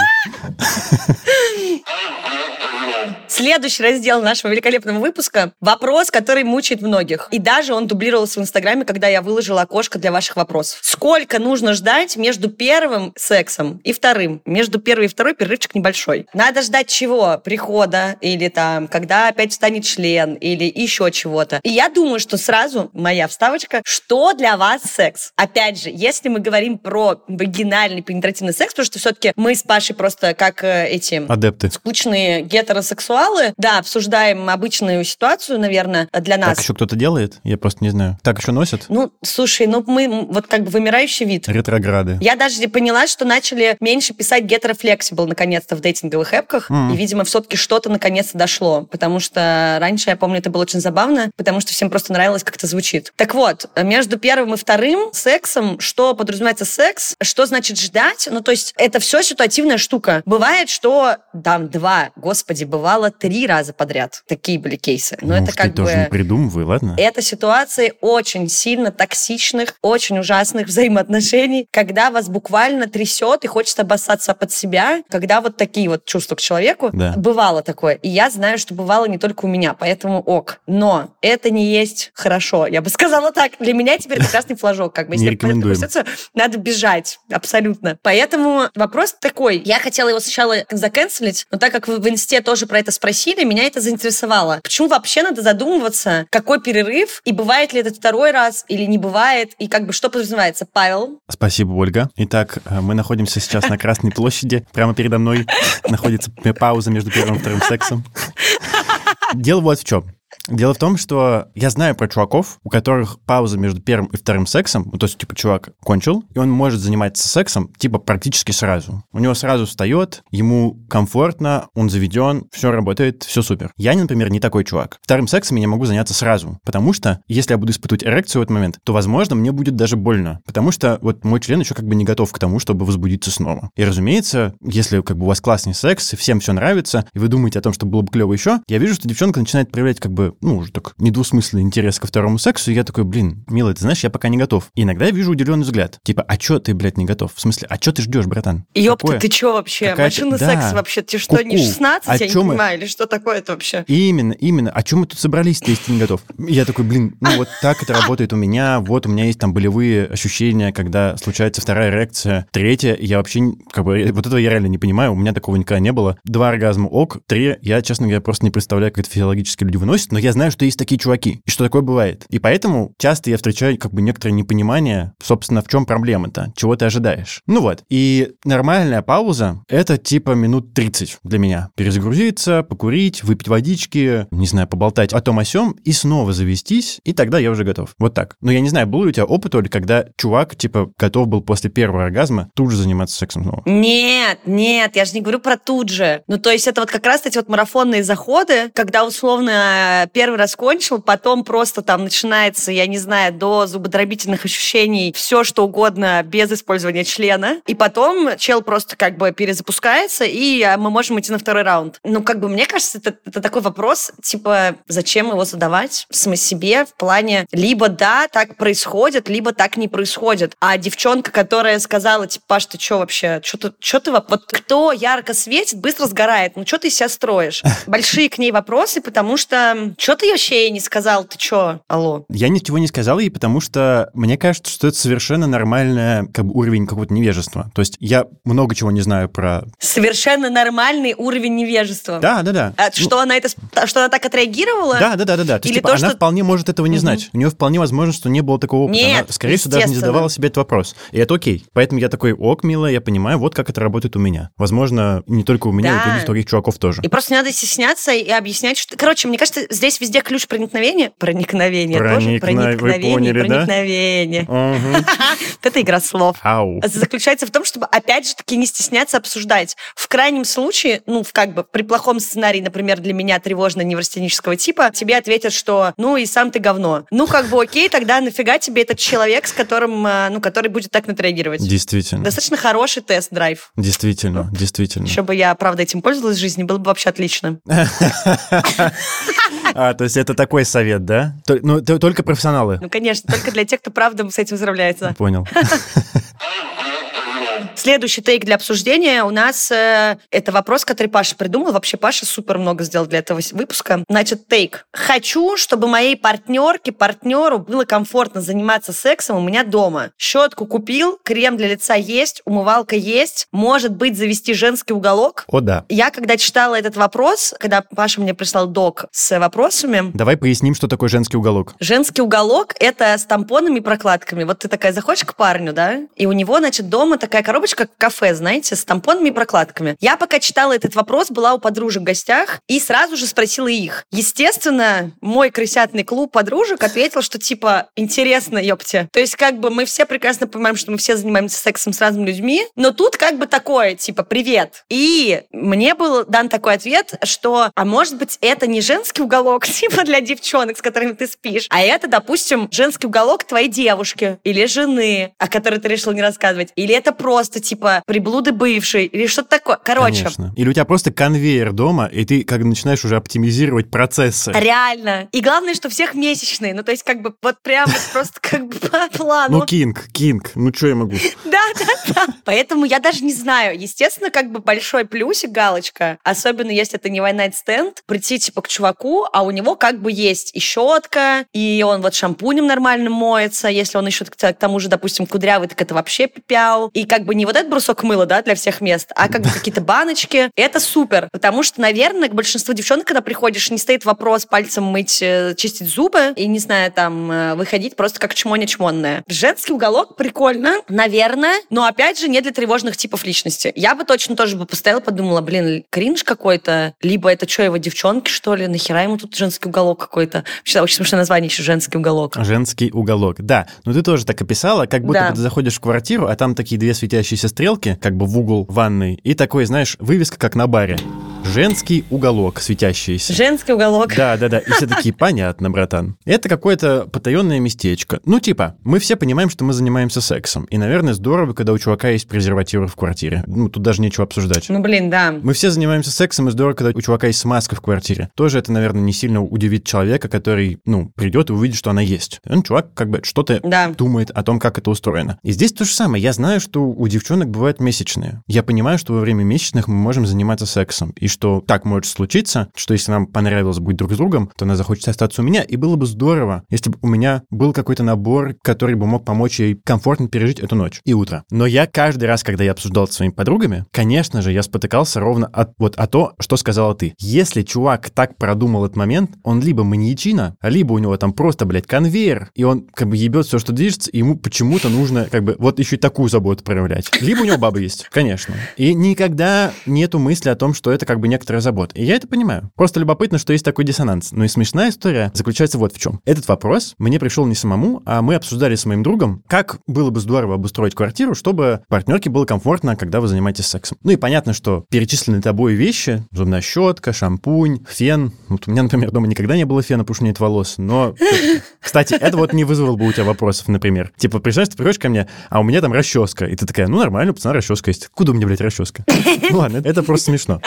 Speaker 1: Следующий раздел нашего великолепного выпуска – вопрос, который мучает многих. И даже он дублировался в Инстаграме, когда я выложила окошко для ваших вопросов. Сколько нужно ждать между первым сексом и вторым? Между первой и второй перерывчик небольшой. Надо ждать чего? Прихода или там, когда опять встанет член или еще чего-то. И я думаю, что сразу моя вставочка, что для вас секс? Опять же, если мы говорим про вагинальный пенетративный секс, потому что все-таки мы с Пашей просто как э, эти
Speaker 2: Адепты.
Speaker 1: скучные гетеросексуалы, да, обсуждаем обычную ситуацию, наверное, для нас.
Speaker 2: Так еще кто-то делает? Я просто не знаю. Так еще носят?
Speaker 1: Ну, слушай, ну мы вот как бы вымирающий вид.
Speaker 2: Ретрограды.
Speaker 1: Я даже поняла, что начали меньше писать гетерофлексибл наконец-то в дейтинговых эпках.
Speaker 2: Мгм.
Speaker 1: И, видимо, все-таки что-то наконец-то дошло. Потому что раньше, я помню, это было очень забавно, потому что всем просто нравилось, как это звучит. Так вот, между первым и вторым сексом, что подразумевается секс, что значит ждать? Ну, то есть это все ситуативная штука. Бывает, что там два, господи, бывало три раза подряд. Такие были кейсы. Но
Speaker 2: Ну,
Speaker 1: это как
Speaker 2: тоже
Speaker 1: бы...
Speaker 2: не придумывай, ладно?
Speaker 1: Это ситуации очень сильно токсичных, очень ужасных взаимоотношений, когда вас буквально трясет и хочется обоссаться под себя, когда вот такие вот чувства к человеку.
Speaker 2: Да.
Speaker 1: Бывало такое. И я знаю, что бывало не только у меня, поэтому ок. Но это не есть хорошо. Я бы сказала так. Для меня теперь это красный флажок. Как бы, если ситуацию, надо бежать. Абсолютно. Поэтому вопрос такой. Я хотела его сначала заканцелить, но так как в инсте тоже про это спросили, меня это заинтересовало. Почему вообще надо задумываться, какой перерыв, и бывает ли это второй раз, или не бывает, и как бы что подразумевается? Павел,
Speaker 2: Спасибо, Ольга. Итак, э, мы находимся сейчас на Красной площади. Прямо передо мной находится пауза между первым и вторым сексом. Дело вот в чем. Дело в том, что я знаю про чуваков, у которых пауза между первым и вторым сексом, ну, то есть, типа, чувак кончил, и он может заниматься сексом, типа, практически сразу. У него сразу встает, ему комфортно, он заведен, все работает, все супер. Я, например, не такой чувак. Вторым сексом я не могу заняться сразу, потому что, если я буду испытывать эрекцию в этот момент, то, возможно, мне будет даже больно, потому что вот мой член еще как бы не готов к тому, чтобы возбудиться снова. И, разумеется, если как бы у вас классный секс, и всем все нравится, и вы думаете о том, что было бы клево еще, я вижу, что девчонка начинает проявлять как бы ну, уже так недвусмысленный интерес ко второму сексу, и я такой, блин, милый, ты знаешь, я пока не готов. И иногда я вижу удивленный взгляд. Типа, а чё ты, блядь, не готов? В смысле, а чё ты ждешь, братан?
Speaker 1: Ёпта,
Speaker 2: Какое?
Speaker 1: ты чё вообще?
Speaker 2: Какая-то-
Speaker 1: Машина
Speaker 2: да.
Speaker 1: секса вообще? Ты что, не
Speaker 2: Ку-ку.
Speaker 1: 16,
Speaker 2: О
Speaker 1: я не
Speaker 2: мы?
Speaker 1: понимаю, или что такое это вообще?
Speaker 2: Именно, именно. А чем мы тут собрались-то, если ты не готов? Я такой, блин, ну вот так это работает у меня, вот у меня есть там болевые ощущения, когда случается вторая эрекция, третья, я вообще, не- как бы, вот этого я реально не понимаю, у меня такого никогда не было. Два оргазма ок, три, я, честно говоря, просто не представляю, как это физиологически люди выносят, но я знаю, что есть такие чуваки, и что такое бывает. И поэтому часто я встречаю, как бы, некоторое непонимание, собственно, в чем проблема-то, чего ты ожидаешь. Ну вот, и нормальная пауза — это типа минут 30 для меня. Перезагрузиться, покурить, выпить водички, не знаю, поболтать о том о сём, и снова завестись, и тогда я уже готов. Вот так. Но я не знаю, был ли у тебя опыт, Оль, когда чувак, типа, готов был после первого оргазма тут же заниматься сексом снова?
Speaker 1: Нет, нет, я же не говорю про тут же. Ну, то есть это вот как раз эти вот марафонные заходы, когда условно первый раз кончил, потом просто там начинается, я не знаю, до зубодробительных ощущений все, что угодно, без использования члена. И потом чел просто как бы перезапускается, и а, мы можем идти на второй раунд. Ну, как бы мне кажется, это, это такой вопрос, типа, зачем его задавать в самой себе в плане либо да, так происходит, либо так не происходит. А девчонка, которая сказала, типа, Паш, ты что вообще? Что ты, чё ты, вот кто ярко светит, быстро сгорает. Ну, что ты себя строишь? Большие к ней вопросы, потому что что ты вообще ей не сказал? Ты что? Алло.
Speaker 2: Я ничего не сказал ей, потому что мне кажется, что это совершенно нормальный как бы, уровень какого-то невежества. То есть я много чего не знаю про...
Speaker 1: Совершенно нормальный уровень невежества.
Speaker 2: Да, да, да.
Speaker 1: А
Speaker 2: Ну,
Speaker 1: что она это, сп- что она так отреагировала?
Speaker 2: Да, да, да, да, да. То есть,
Speaker 1: Или
Speaker 2: типа,
Speaker 1: то,
Speaker 2: она
Speaker 1: что-
Speaker 2: вполне может этого не
Speaker 1: Мгм.
Speaker 2: знать. У нее вполне возможно, что не было такого опыта.
Speaker 1: Нет,
Speaker 2: она, скорее всего, даже не задавала себе этот вопрос. И это окей. Поэтому я такой, ок, милая, я понимаю, вот как это работает у меня. Возможно, не только у меня,
Speaker 1: Да.
Speaker 2: и у других, других чуваков тоже.
Speaker 1: И просто не надо стесняться и объяснять, что... Короче, мне кажется, здесь везде ключ проникновения. Тоже.
Speaker 2: Проникна- вы
Speaker 1: Проникновение,
Speaker 2: поняли,
Speaker 1: проникновение. Это игра слов.
Speaker 2: Ау.
Speaker 1: заключается в том, чтобы, опять же таки, не стесняться обсуждать. В крайнем случае, ну, как бы при плохом сценарии, например, для меня тревожно-неврастенического типа, тебе ответят, что ну и сам ты говно. Ну, как бы окей, тогда нафига тебе этот человек, с которым, э, ну, который будет так на это реагировать?
Speaker 2: Действительно.
Speaker 1: Достаточно хороший тест-драйв.
Speaker 2: Действительно, действительно.
Speaker 1: Еще бы я, правда, этим пользовалась в жизни, было бы вообще отлично.
Speaker 2: А, то есть это такой совет, да? Ну, только профессионалы.
Speaker 1: Ну, конечно, только для тех, кто правда с этим справляется.
Speaker 2: Понял.
Speaker 1: Следующий тейк для обсуждения у нас э, это вопрос, который Паша придумал. Вообще Паша супер много сделал для этого выпуска. Значит, тейк. Хочу, чтобы моей партнерке, партнеру было комфортно заниматься сексом у меня дома. Щетку купил, крем для лица есть, умывалка есть. Может быть, завести женский уголок.
Speaker 2: О, да.
Speaker 1: Я, когда читала этот вопрос, когда Паша мне прислал док с вопросами,
Speaker 2: Давай поясним, что такое женский уголок.
Speaker 1: Женский уголок — это с тампонами и прокладками. Вот ты такая заходишь к парню, да, и у него, значит, дома такая коробочка, в кафе, знаете, с тампонами и прокладками. Я пока читала этот вопрос, была у подружек в гостях и сразу же спросила их. Естественно, мой крысятный клуб подружек ответил, что типа интересно, ёпте. То есть как бы мы все прекрасно понимаем, что мы все занимаемся сексом с разными людьми, но тут как бы такое, типа, привет. И мне был дан такой ответ, что, а может быть, это не женский уголок, типа для девчонок, с которыми ты спишь, а это, допустим, женский уголок твоей девушки или жены, о которой ты решил не рассказывать. Или это просто, типа, приблуды бывшей, или что-то такое. Короче,
Speaker 2: Конечно. Или у тебя просто конвейер дома, и ты как начинаешь уже оптимизировать процессы.
Speaker 1: реально. И главное, что всех месячные. Ну, то есть, как бы, вот прям просто как бы по плану.
Speaker 2: Ну, кинг, кинг, ну что я могу?
Speaker 1: Да, да, да. Поэтому я даже не знаю. Естественно, как бы большой плюсик, галочка, особенно если это не night stand, прийти типа к чуваку, а у него как бы есть и щетка, и он вот шампунем нормально моется, если он еще к тому же, допустим, кудрявый, так это вообще пипяу. И как бы не вот этот брусок мыла, да, для всех мест, а как бы какие-то баночки. Это супер, потому что, наверное, к большинству девчонок, когда приходишь, не стоит вопрос пальцем мыть, э, чистить зубы и, не знаю, там, э, выходить просто как чмоня-чмонная. Женский уголок прикольно, наверное, но, опять же, не для тревожных типов личности. Я бы точно тоже бы поставила, подумала, блин, кринж какой-то, либо это что, его девчонки, что ли, нахера ему тут женский уголок какой-то? Вообще, очень смешное название еще «Женский уголок».
Speaker 2: Женский уголок. Да, но ты тоже так описала, как будто
Speaker 1: Да.
Speaker 2: бы ты заходишь в квартиру, а там такие две светящиеся стрелки, как бы в угол ванной, и такой, знаешь, вывеска, как на баре. Женский уголок светящийся.
Speaker 1: Женский уголок.
Speaker 2: Да, да, да. И все такие, понятно, братан. Это какое-то потаенное местечко. Ну, типа, мы все понимаем, что мы занимаемся сексом. И, наверное, здорово, когда у чувака есть презервативы в квартире. Ну, тут даже нечего обсуждать.
Speaker 1: Ну, блин, да.
Speaker 2: Мы все занимаемся сексом, и здорово, когда у чувака есть смазка в квартире. Тоже это, наверное, не сильно удивит человека, который, ну, придет и увидит, что она есть. Он, чувак, как бы что-то
Speaker 1: Да.
Speaker 2: думает о том, как это устроено. И здесь то же самое. Я знаю, что у девчонок бывают месячные. Я понимаю, что во время месячных мы можем заниматься сексом. И что так может случиться, что если нам понравилось быть друг с другом, то она захочет остаться у меня. И было бы здорово, если бы у меня был какой-то набор, который бы мог помочь ей комфортно пережить эту ночь и утро. Но я каждый раз, когда я обсуждал это с своими подругами, конечно же, я спотыкался ровно от, вот о то, что сказала ты. Если чувак так продумал этот момент, он либо маньячина, либо у него там просто, блядь, конвейер, и он как бы ебет все, что движется, и ему почему-то нужно как бы вот еще и такую заботу проявлять. Либо у него баба есть, конечно. И никогда нету мысли о том, что это как бы некоторая забота. И я это понимаю. Просто любопытно, что есть такой диссонанс. Но и смешная история заключается вот в чем. Этот вопрос мне пришел не самому, а мы обсуждали с моим другом, как было бы здорово обустроить квартиру, чтобы партнерке было комфортно, когда вы занимаетесь сексом. Ну и понятно, что перечисленные тобой вещи, зубная щетка, шампунь, фен. Вот у меня, например, дома никогда не было фена, потому что волос. Но, кстати, это вот не вызвало бы у тебя вопросов, например. Типа, представляешь, ты приходишь ко мне, а у меня там расческа. И ты такая, ну нормально, у пацана расческа есть. Куда у меня, блядь, расческа? Ладно, это просто смешно.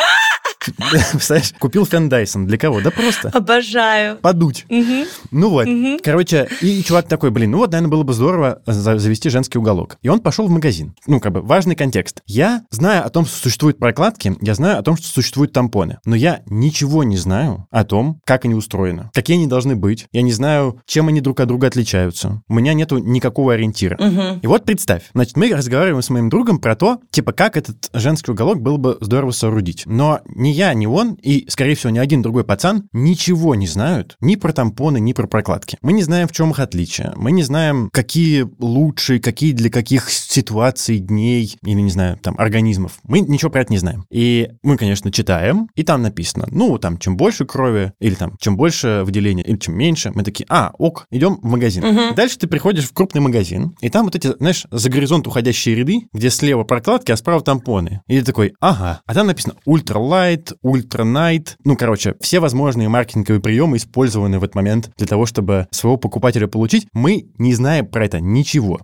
Speaker 2: Представляешь, купил фен Dyson. Для кого? Да просто
Speaker 1: Обожаю.
Speaker 2: подуть.
Speaker 1: Мгм.
Speaker 2: Ну вот,
Speaker 1: Мгм.
Speaker 2: короче, и чувак такой, блин, ну вот, наверное, было бы здорово за- завести женский уголок. И он пошел в магазин. Ну, как бы, важный контекст. Я знаю о том, что существуют прокладки, я знаю о том, что существуют тампоны, но я ничего не знаю о том, как они устроены, какие они должны быть. Я не знаю, чем они друг от друга отличаются. У меня нету никакого ориентира.
Speaker 1: Мгм.
Speaker 2: И вот представь, значит, мы разговариваем с моим другом про то, типа, как этот женский уголок было бы здорово соорудить. Но ни я, ни он, и, скорее всего, ни один другой пацан ничего не знают ни про тампоны, ни про прокладки. Мы не знаем, в чем их отличие. Мы не знаем, какие лучше, какие для каких ситуаций, дней, или, не знаю, там, организмов. Мы ничего про это не знаем. И мы, конечно, читаем, и там написано, ну, там, чем больше крови, или там, чем больше выделения, или чем меньше, мы такие, а, ок, идем в магазин.
Speaker 1: Мгм.
Speaker 2: Дальше ты приходишь в крупный магазин, и там вот эти, знаешь, за горизонт уходящие ряды, где слева прокладки, а справа тампоны. И ты такой, ага. А там написано ультралайт, ультранайт. Ну, короче, все возможные маркетинговые приемы использованы в этот момент для того, чтобы своего покупателя получить. Мы не знаем про это ничего.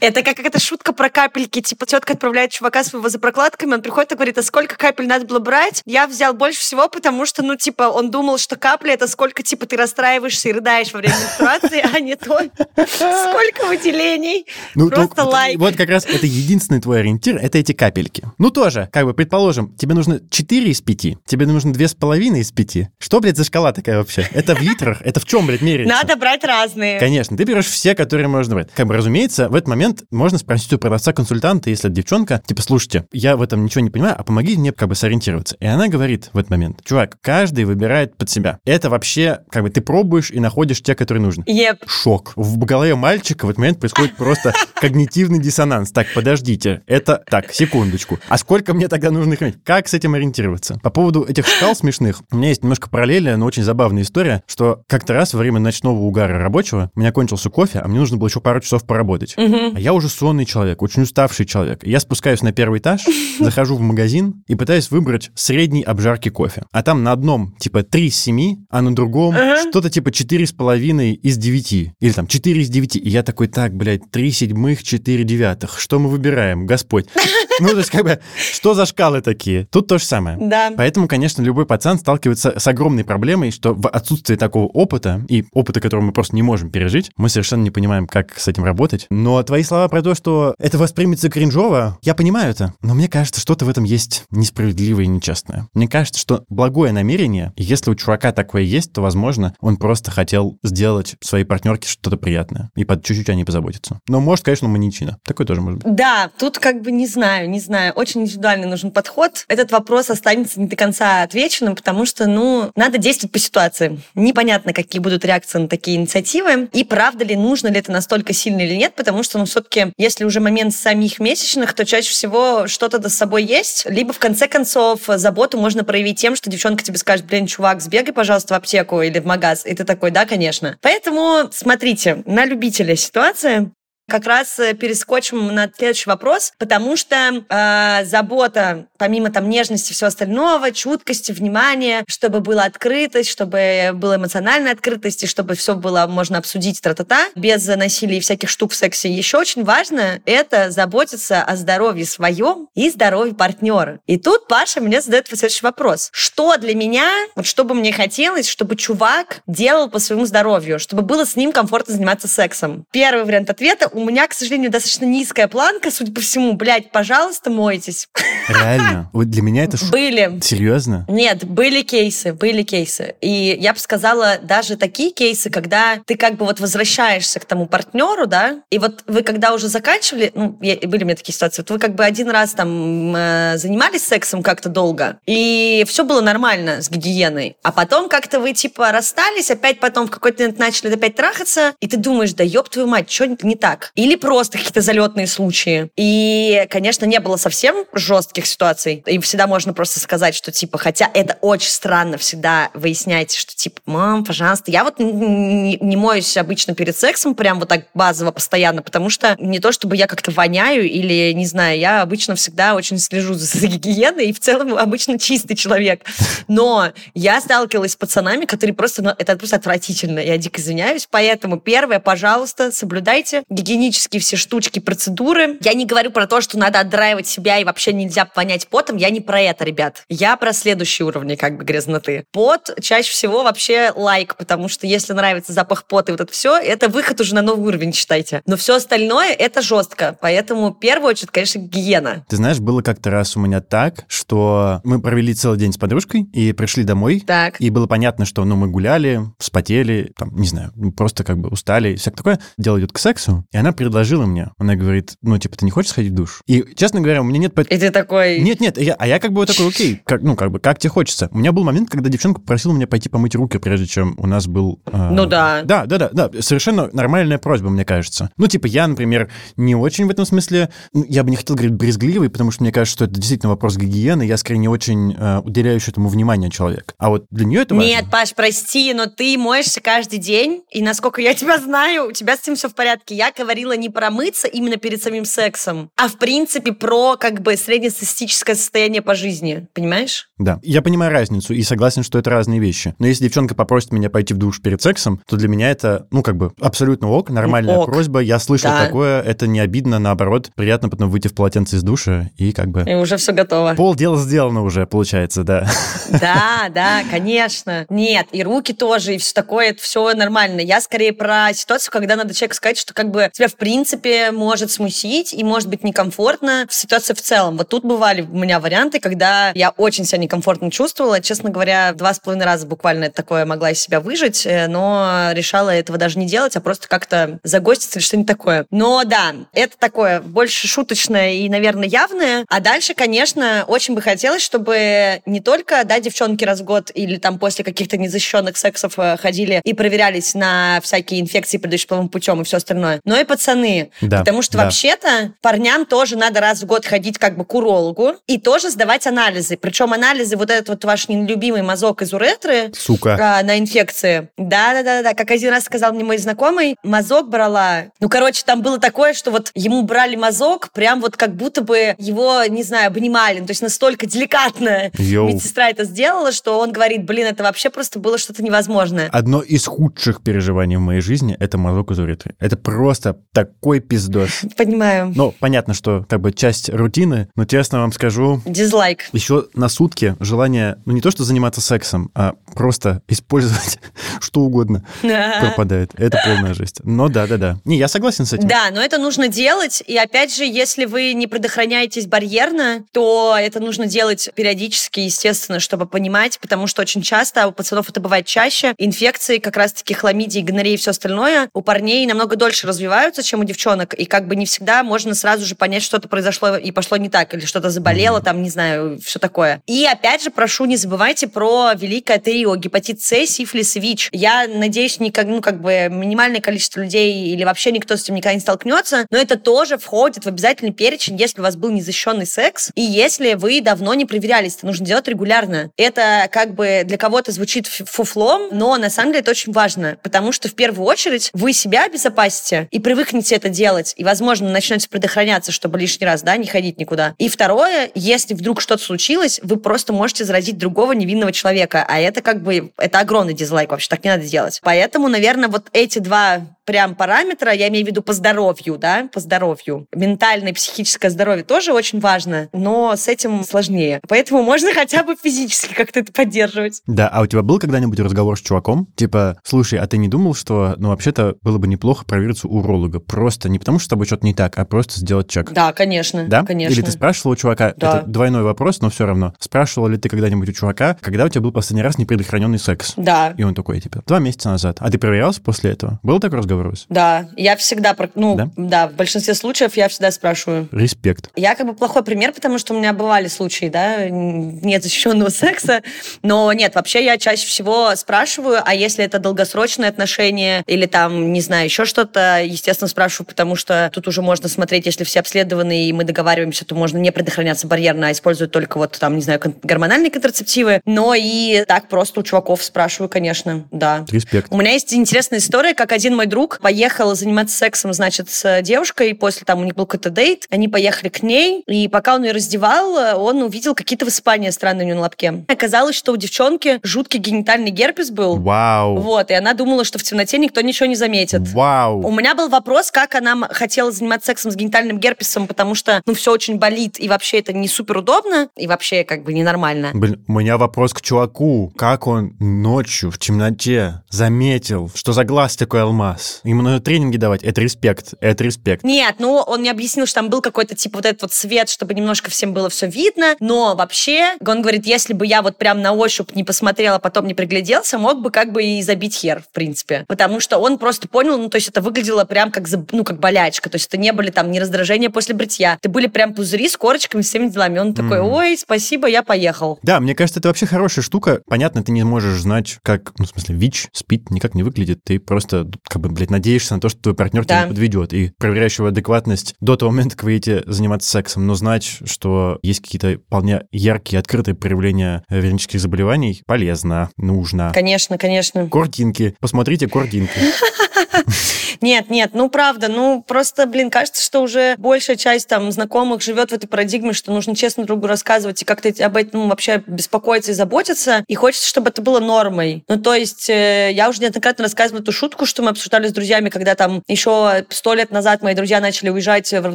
Speaker 1: Это как какая-то шутка про капельки. Типа тетка отправляет чувака своего за прокладками, он приходит и говорит, а сколько капель надо было брать? Я взял больше всего, потому что, ну, типа, он думал, что капля это сколько, типа, ты расстраиваешься и рыдаешь во время менструации, а не то, сколько выделений.
Speaker 2: Ну,
Speaker 1: Просто
Speaker 2: то-
Speaker 1: лайк.
Speaker 2: Вот как раз это единственный твой ориентир, это эти капельки. Ну, тоже, как бы, предположим, тебе нужно 4 из 5, тебе нужно 2,5 из 5. Что, блядь, за шкала такая вообще? Это в литрах? Это в чем, блядь, меряется?
Speaker 1: Надо брать разные.
Speaker 2: Конечно, ты берешь все, которые можно брать. Как бы, разумеется, в этот момент можно спросить у продавца-консультанта, если это девчонка, типа, слушайте, я в этом ничего не понимаю, а помогите мне как бы сориентироваться. И она говорит в этот момент, чувак, каждый выбирает под себя. Это вообще, как бы, ты пробуешь и находишь те, которые нужны.
Speaker 1: Еп.
Speaker 2: Шок. В голове мальчика в этот момент происходит просто когнитивный диссонанс. Так, подождите, это... Так, секундочку. А сколько мне тогда нужно их иметь? Как с этим ориентироваться? По поводу этих шкал смешных, у меня есть немножко параллельная, но очень забавная история, что как-то раз во время ночного угара рабочего у меня кончился кофе, а мне нужно было еще пару часов поработать. А я уже сонный человек, очень уставший человек. И я спускаюсь на первый этаж, захожу в магазин и пытаюсь выбрать средней обжарки кофе. А там на одном типа 3 из 7, а на другом
Speaker 1: Ага.
Speaker 2: что-то типа 4,5 из 9. Или там 4 из 9. И я такой, так, блядь, 3 седьмых, 4 девятых. Что мы выбираем, Господь? Ну, то есть, как бы, что за шкалы такие? Тут то же самое.
Speaker 1: Да.
Speaker 2: Поэтому, конечно, любой пацан сталкивается с огромной проблемой, что в отсутствии такого опыта и опыта, который мы просто не можем пережить, мы совершенно не понимаем, как с этим работать. Но твои слова про то, что это воспримется кринжово, я понимаю это. Но мне кажется, что-то в этом есть несправедливое и нечестное. Мне кажется, что благое намерение, если у чувака такое есть, то, возможно, он просто хотел сделать своей партнерке что-то приятное и под чуть-чуть о ней позаботиться. Но может, конечно, маньячина. Такое тоже может быть.
Speaker 1: Да, тут как бы не знаю, не знаю. Очень индивидуальный нужен подход. Этот вопрос останется не до конца отвеченным, потому что, ну, надо действовать по ситуации. Непонятно, какие будут реакции на такие инициативы. И правда ли, нужно ли это настолько сильно или нет, потому что, ну, все-таки, если уже момент самих месячных, то чаще всего что-то с собой есть. Либо, в конце концов, заботу можно проявить тем, что девчонка тебе скажет, блин, чувак, сбегай, пожалуйста, в аптеку или в магаз. И ты такой, да, конечно. Поэтому смотрите, на любителя ситуация. Как раз э, перескочим на следующий вопрос, потому что э, забота, помимо там нежности и всего остального, чуткости, внимания, чтобы была открытость, чтобы была эмоциональная открытость, и чтобы все было можно обсудить тра-та-та, без насилия и всяких штук в сексе. Еще очень важно это заботиться о здоровье своем и здоровье партнера. И тут Паша мне задает следующий вопрос. Что для меня, вот что бы мне хотелось, чтобы чувак делал по своему здоровью, чтобы было с ним комфортно заниматься сексом? Первый вариант ответа. У меня, к сожалению, достаточно низкая планка, судя по всему. Блядь, пожалуйста, мойтесь.
Speaker 2: Реально? Вот для меня это...
Speaker 1: Были.
Speaker 2: Серьезно?
Speaker 1: Нет, были кейсы, были кейсы. И я бы сказала, даже такие кейсы, когда ты как бы вот возвращаешься к тому партнеру, да, и вот вы когда уже заканчивали, ну, были у меня такие ситуации, вот вы как бы один раз там э, занимались сексом как-то долго, и все было нормально с гигиеной, а потом как-то вы типа расстались, опять потом в какой-то момент начали опять трахаться, и ты думаешь, да ёб твою мать, что не так? Или просто какие-то залетные случаи. И, конечно, не было совсем жестких ситуаций. Им всегда можно просто сказать, что типа, хотя это очень странно всегда выяснять, что типа, мам, пожалуйста, я вот не, не моюсь обычно перед сексом прям вот так базово постоянно, потому что не то, чтобы я как-то воняю или, не знаю, я обычно всегда очень слежу за гигиеной и в целом обычно чистый человек. Но я сталкивалась с пацанами, которые просто, ну, это просто отвратительно, я дико извиняюсь. Поэтому первое, пожалуйста, соблюдайте гигиенические все штучки, процедуры. Я не говорю про то, что надо отдраивать себя и вообще нельзя вонять потом. Я не про это, ребят. Я про следующие уровни как бы грязноты. Пот чаще всего вообще лайк, потому что если нравится запах пота и вот это все, это выход уже на новый уровень, считайте. Но все остальное это жестко. Поэтому в первую очередь, конечно, гигиена.
Speaker 2: Ты знаешь, было как-то раз у меня так, что мы провели целый день с подружкой и пришли домой.
Speaker 1: Так.
Speaker 2: И было понятно, что ну, мы гуляли, вспотели, там, не знаю, просто как бы устали и всякое такое. Дело идет к сексу, и она предложила мне, она говорит, ну, типа, ты не хочешь сходить в душ? И, честно говоря, у меня нет...
Speaker 1: И ты такой...
Speaker 2: Нет, нет, я, а я как бы вот такой, окей, как, ну, как бы, как тебе хочется. У меня был момент, когда девчонка попросила меня пойти помыть руки, прежде чем у нас был...
Speaker 1: Э... Ну да.
Speaker 2: Да, да, да, да, совершенно нормальная просьба, мне кажется. Ну, типа, я, например, не очень в этом смысле, ну, я бы не хотел говорить брезгливый, потому что мне кажется, что это действительно вопрос гигиены, я скорее не очень э, уделяющий этому внимание человек. А вот для нее это важно.
Speaker 1: Нет, Паш, прости, но ты моешься каждый день, и насколько я тебя знаю, у тебя с этим все в порядке. Я говорила не про мыться именно перед самим сексом, а в принципе про как бы среднестатистическое состояние по жизни, понимаешь?
Speaker 2: Да, я понимаю разницу и согласен, что это разные вещи. Но если девчонка попросит меня пойти в душ перед сексом, то для меня это, ну, как бы абсолютно ок, нормальная
Speaker 1: ок.
Speaker 2: просьба. Я слышал
Speaker 1: Да.
Speaker 2: такое, это не обидно, наоборот, приятно потом выйти в полотенце из душа и как бы...
Speaker 1: И уже все готово.
Speaker 2: Пол дела сделано уже, получается, да.
Speaker 1: Да, да, конечно. Нет, и руки тоже, и все такое, это все нормально. Я скорее про ситуацию, когда надо человеку сказать, что как бы тебя в принципе может смутить и может быть некомфортно в ситуации в целом. Вот тут бывали у меня варианты, когда я очень себя некомфортно чувствовала. Честно говоря, два с половиной раза буквально такое могла из себя выжить, э, но решала этого даже не делать, а просто как-то загоститься или что-нибудь такое. Но да, это такое больше шуточное и, наверное, явное. А дальше, конечно, очень бы хотелось, чтобы не только, да, девчонки раз в год или там после каких-то незащищенных сексов э, ходили и проверялись на всякие инфекции, передающие половым путем и все остальное, но и пацаны.
Speaker 2: Да,
Speaker 1: Потому что
Speaker 2: да.
Speaker 1: вообще-то парням тоже надо раз в год ходить как бы к урологу и тоже сдавать анализы. Причем анализы, вот этот вот ваш нелюбимый мазок из уретры,
Speaker 2: Сука.
Speaker 1: а, на инфекции. Да, да, да, да. Как один раз сказал мне мой знакомый, мазок брала. Ну, короче, там было такое, что вот ему брали мазок, прям вот как будто бы его, не знаю, обнимали. Ну, То есть настолько деликатно
Speaker 2: Йоу.
Speaker 1: медсестра это сделала, что он говорит, блин, это вообще просто было что-то невозможное.
Speaker 2: Одно из худших переживаний в моей жизни — это мазок из уретры. Это просто такой пиздос.
Speaker 1: Понимаю.
Speaker 2: Ну, понятно, что как бы часть рутины, но честно вам скажу,
Speaker 1: Дизлайк.
Speaker 2: еще на сутки желание, ну не то что заниматься сексом, а просто использовать что угодно пропадает. Это полная жесть. Но да-да-да. Не, я согласен с этим.
Speaker 1: Да, но это нужно делать. И опять же, если вы не предохраняетесь барьерно, то это нужно делать периодически, естественно, чтобы понимать, потому что очень часто, а у пацанов это бывает чаще, инфекции, как раз-таки хламидии, гонореи и все остальное, у парней намного дольше развиваются, чем у девчонок. И как бы не всегда можно сразу же понять, что-то произошло и пошло не так, или что-то заболело, там, не знаю, все такое. И опять же, прошу, не забывайте про великое трио, гепатит С, сифилис и ВИЧ. Я надеюсь, никак, ну, как бы минимальное количество людей или вообще никто с этим никогда не столкнется, но это тоже входит в обязательный перечень, если у вас был незащищенный секс, и если вы давно не проверялись, это нужно делать регулярно. Это как бы для кого-то звучит фуфлом, но на самом деле это очень важно, потому что в первую очередь вы себя обезопасите и привыкнете это делать, и, возможно, начнете предохраняться, чтобы лишний раз, да, не ходить никуда. И второе, если вдруг что-то случилось, вы просто можете заразить другого невинного человека, а это как бы, это огромный дизлайк вообще, так не надо делать. Поэтому, наверное, вот эти два прям параметра, я имею в виду по здоровью, да, по здоровью. Ментальное, психическое здоровье тоже очень важно, но с этим сложнее. Поэтому можно хотя бы физически как-то это поддерживать.
Speaker 2: Да, а у тебя был когда-нибудь разговор с чуваком? Типа, слушай, а ты не думал, что, ну, вообще-то было бы неплохо провериться у уролога? Просто не потому, что с тобой что-то не так, а просто сделать чек.
Speaker 1: Да, конечно.
Speaker 2: Да?
Speaker 1: Конечно.
Speaker 2: Или ты спрашивал у чувака, да. это двойной вопрос, но все равно. Спрашивал ли ты когда-нибудь у чувака, когда у тебя был последний раз непредохраненный секс?
Speaker 1: Да.
Speaker 2: И он такой, типа, два месяца назад. А ты проверялся после этого? Был такой разговор?
Speaker 1: Да, я всегда, ну, да? да, в большинстве случаев я всегда спрашиваю.
Speaker 2: Респект.
Speaker 1: Я как бы плохой пример, потому что у меня бывали случаи, да, нет защищенного секса, но нет, вообще я чаще всего спрашиваю, а если это долгосрочные отношения или там, не знаю, еще что-то, естественно, спрашиваю, потому что тут уже можно смотреть, если все обследованы и мы договариваемся, то можно не предохраняться барьерно, а использовать только вот там, не знаю, гормональные контрацептивы, но и так просто у чуваков спрашиваю, конечно, да.
Speaker 2: Респект.
Speaker 1: У меня есть интересная история, как один мой друг поехал заниматься сексом, значит, с девушкой, после там у них был какой-то дейт, они поехали к ней, и пока он ее раздевал, он увидел какие-то высыпания странные у него на лобке. Оказалось, что у девчонки жуткий генитальный герпес был.
Speaker 2: Вау.
Speaker 1: Вот, и она думала, что в темноте никто ничего не заметит.
Speaker 2: Вау.
Speaker 1: У меня был вопрос, как она хотела заниматься сексом с генитальным герпесом, потому что, ну, все очень болит, и вообще это не супер удобно, и вообще как бы ненормально.
Speaker 2: Блин, у меня вопрос к чуваку. Как он ночью в темноте заметил, что за глаз такой алмаз? Ему нужно тренинги давать. Это респект, это респект.
Speaker 1: Нет, ну, он мне объяснил, что там был какой-то, типа, вот этот вот свет, чтобы немножко всем было все видно, но вообще, он говорит, если бы я вот прям на ощупь не посмотрела, потом не пригляделся, мог бы как бы и забить хер, в принципе. Потому что он просто понял, ну, то есть это выглядело прям как, ну, как болячка, то есть это не были там ни раздражения после бритья, это были прям пузыри с корочками, всеми делами. Он mm-hmm. такой, ой, спасибо, я поехал.
Speaker 2: Да, мне кажется, это вообще хорошая штука. Понятно, ты не можешь знать, как, ну, в смысле, ВИЧ, спит, никак не выглядит. Ты просто, как бы, блядь, надеешься на то, что твой партнер да. тебя не подведет. И проверяешь его адекватность до того момента, как вы идете заниматься сексом. Но знать, что есть какие-то вполне яркие, открытые проявления венерических заболеваний, полезно, нужно.
Speaker 1: Конечно, конечно.
Speaker 2: Картинки. Посмотрите картинки.
Speaker 1: Нет, нет, ну правда, ну просто, блин, кажется, что уже большая часть там знакомых живет в этой парадигме, что нужно честно другу рассказывать и как-то об этом вообще беспокоиться и заботиться, и хочется, чтобы это было нормой. Ну то есть э, я уже неоднократно рассказывала эту шутку, что мы обсуждали с друзьями, когда там еще сто лет назад мои друзья начали уезжать в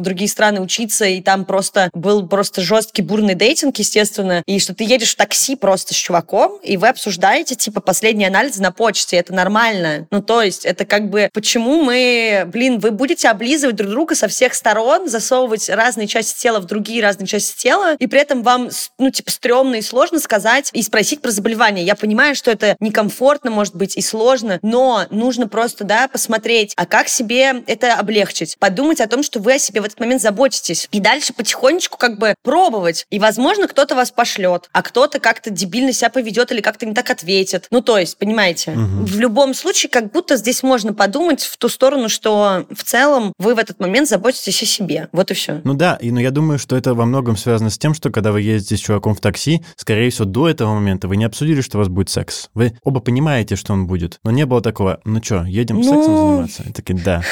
Speaker 1: другие страны учиться, и там просто был просто жесткий бурный дейтинг, естественно, и что ты едешь в такси просто с чуваком, и вы обсуждаете, типа, последний анализ на почте, это нормально. Ну то есть это как бы, почему мы мы, блин, вы будете облизывать друг друга со всех сторон, засовывать разные части тела в другие разные части тела, и при этом вам, ну, типа, стрёмно и сложно сказать и спросить про заболевание. Я понимаю, что это некомфортно, может быть, и сложно, но нужно просто, да, посмотреть, а как себе это облегчить, подумать о том, что вы о себе в этот момент заботитесь, и дальше потихонечку как бы пробовать. И, возможно, кто-то вас пошлет, а кто-то как-то дебильно себя поведет или как-то не так ответит. Ну, то есть, понимаете, угу. в любом случае, как будто здесь можно подумать в ту сторону, сторону, что в целом вы в этот момент заботитесь о себе. Вот и все.
Speaker 2: Ну да, и, но я думаю, что это во многом связано с тем, что когда вы ездите с чуваком в такси, скорее всего, до этого момента вы не обсудили, что у вас будет секс. Вы оба понимаете, что он будет. Но не было такого, ну что, едем ну... сексом заниматься? И такие, да.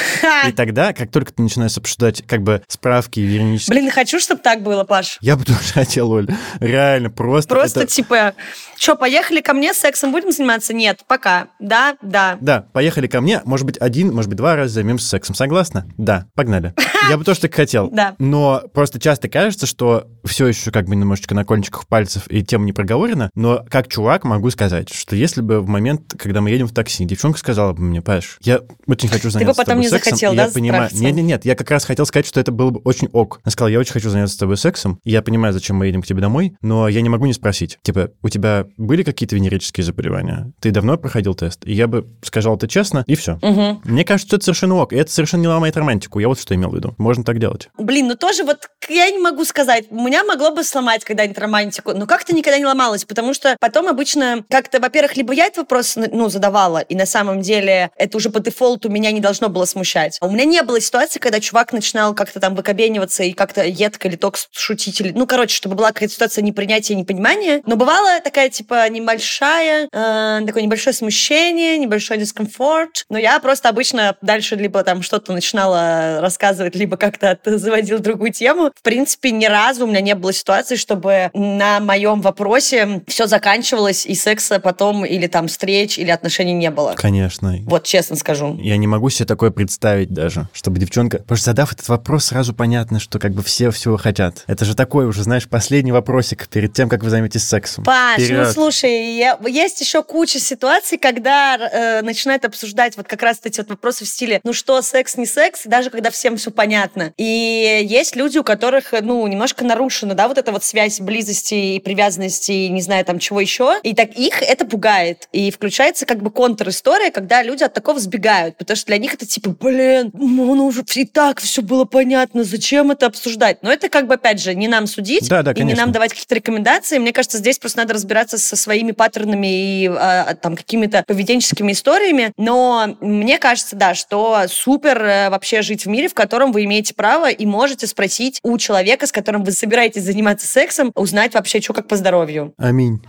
Speaker 2: И тогда, как только ты начинаешь обсуждать как бы справки юридические...
Speaker 1: Блин, хочу, чтобы так было, Паш.
Speaker 2: Я бы тоже хотел, Оль. Реально, просто...
Speaker 1: Просто
Speaker 2: это...
Speaker 1: типа, что, поехали ко мне, сексом будем заниматься? Нет, пока. Да, да.
Speaker 2: Да, поехали ко мне. Может быть, один, может быть, два раза займемся сексом. Согласна? Да, погнали. Я бы тоже так хотел.
Speaker 1: Да.
Speaker 2: Но просто часто кажется, что все еще как бы немножечко на кончиках пальцев и тема не проговорена, но как чувак могу сказать, что если бы в момент, когда мы едем в такси, девчонка сказала бы мне, Паш, я очень хочу заняться
Speaker 1: Ты бы потом
Speaker 2: не
Speaker 1: сексом, захотел,
Speaker 2: да,
Speaker 1: я
Speaker 2: понимаю... Нет, нет, нет, я как раз хотел сказать, что это было бы очень ок. Она сказала, я очень хочу заняться с тобой сексом, и я понимаю, зачем мы едем к тебе домой, но я не могу не спросить. Типа, у тебя были какие-то венерические заболевания? Ты давно проходил тест? И я бы сказал это честно, и все.
Speaker 1: Угу.
Speaker 2: Мне кажется, что это совершенно ок. И это совершенно не ломает романтику. Я вот что имел в виду. Можно так делать.
Speaker 1: Блин, ну тоже вот я не могу сказать. У меня могло бы сломать когда-нибудь романтику, но как-то никогда не ломалось, потому что потом обычно как-то, во-первых, либо я этот вопрос ну, задавала, и на самом деле это уже по дефолту меня не должно было смущать. А у меня не было ситуации, когда чувак начинал как-то там выкобениваться и как-то едко или ток шутить. Или... Ну, короче, чтобы была какая-то ситуация непринятия, непонимания. Но бывала такая, типа, небольшая, э, такое небольшое смущение, небольшой дискомфорт. Но я просто обычно дальше либо там что-то начинала рассказывать, либо как-то заводила другую тему. В принципе, ни разу у меня не было ситуации, чтобы на моем вопросе все заканчивалось, и секса потом, или там встреч, или отношений не было.
Speaker 2: Конечно.
Speaker 1: Вот честно скажу.
Speaker 2: Я не могу себе такое представить даже, чтобы девчонка... Потому что задав этот вопрос, сразу понятно, что как бы все всего хотят. Это же такой уже, знаешь, последний вопросик перед тем, как вы займетесь сексом.
Speaker 1: Паш, Вперед. ну слушай, я... есть еще куча ситуаций, когда э, начинают обсуждать вот как раз эти вот вопросы стиле, ну что, секс, не секс, даже когда всем все понятно. И есть люди, у которых, ну, немножко нарушена, да, вот эта вот связь близости и привязанности, и не знаю, там чего еще. И так их это пугает. И включается как бы контр-история, когда люди от такого сбегают, потому что для них это типа, блин, ну уже и так все было понятно, зачем это обсуждать? Но это как бы, опять же, не нам судить
Speaker 2: да, да,
Speaker 1: и не нам давать какие-то рекомендации. Мне кажется, здесь просто надо разбираться со своими паттернами и а, там какими-то поведенческими историями. Но мне кажется, да, что супер э, вообще жить в мире, в котором вы имеете право и можете спросить у человека, с которым вы собираетесь заниматься сексом, узнать вообще, что как по здоровью.
Speaker 2: Аминь.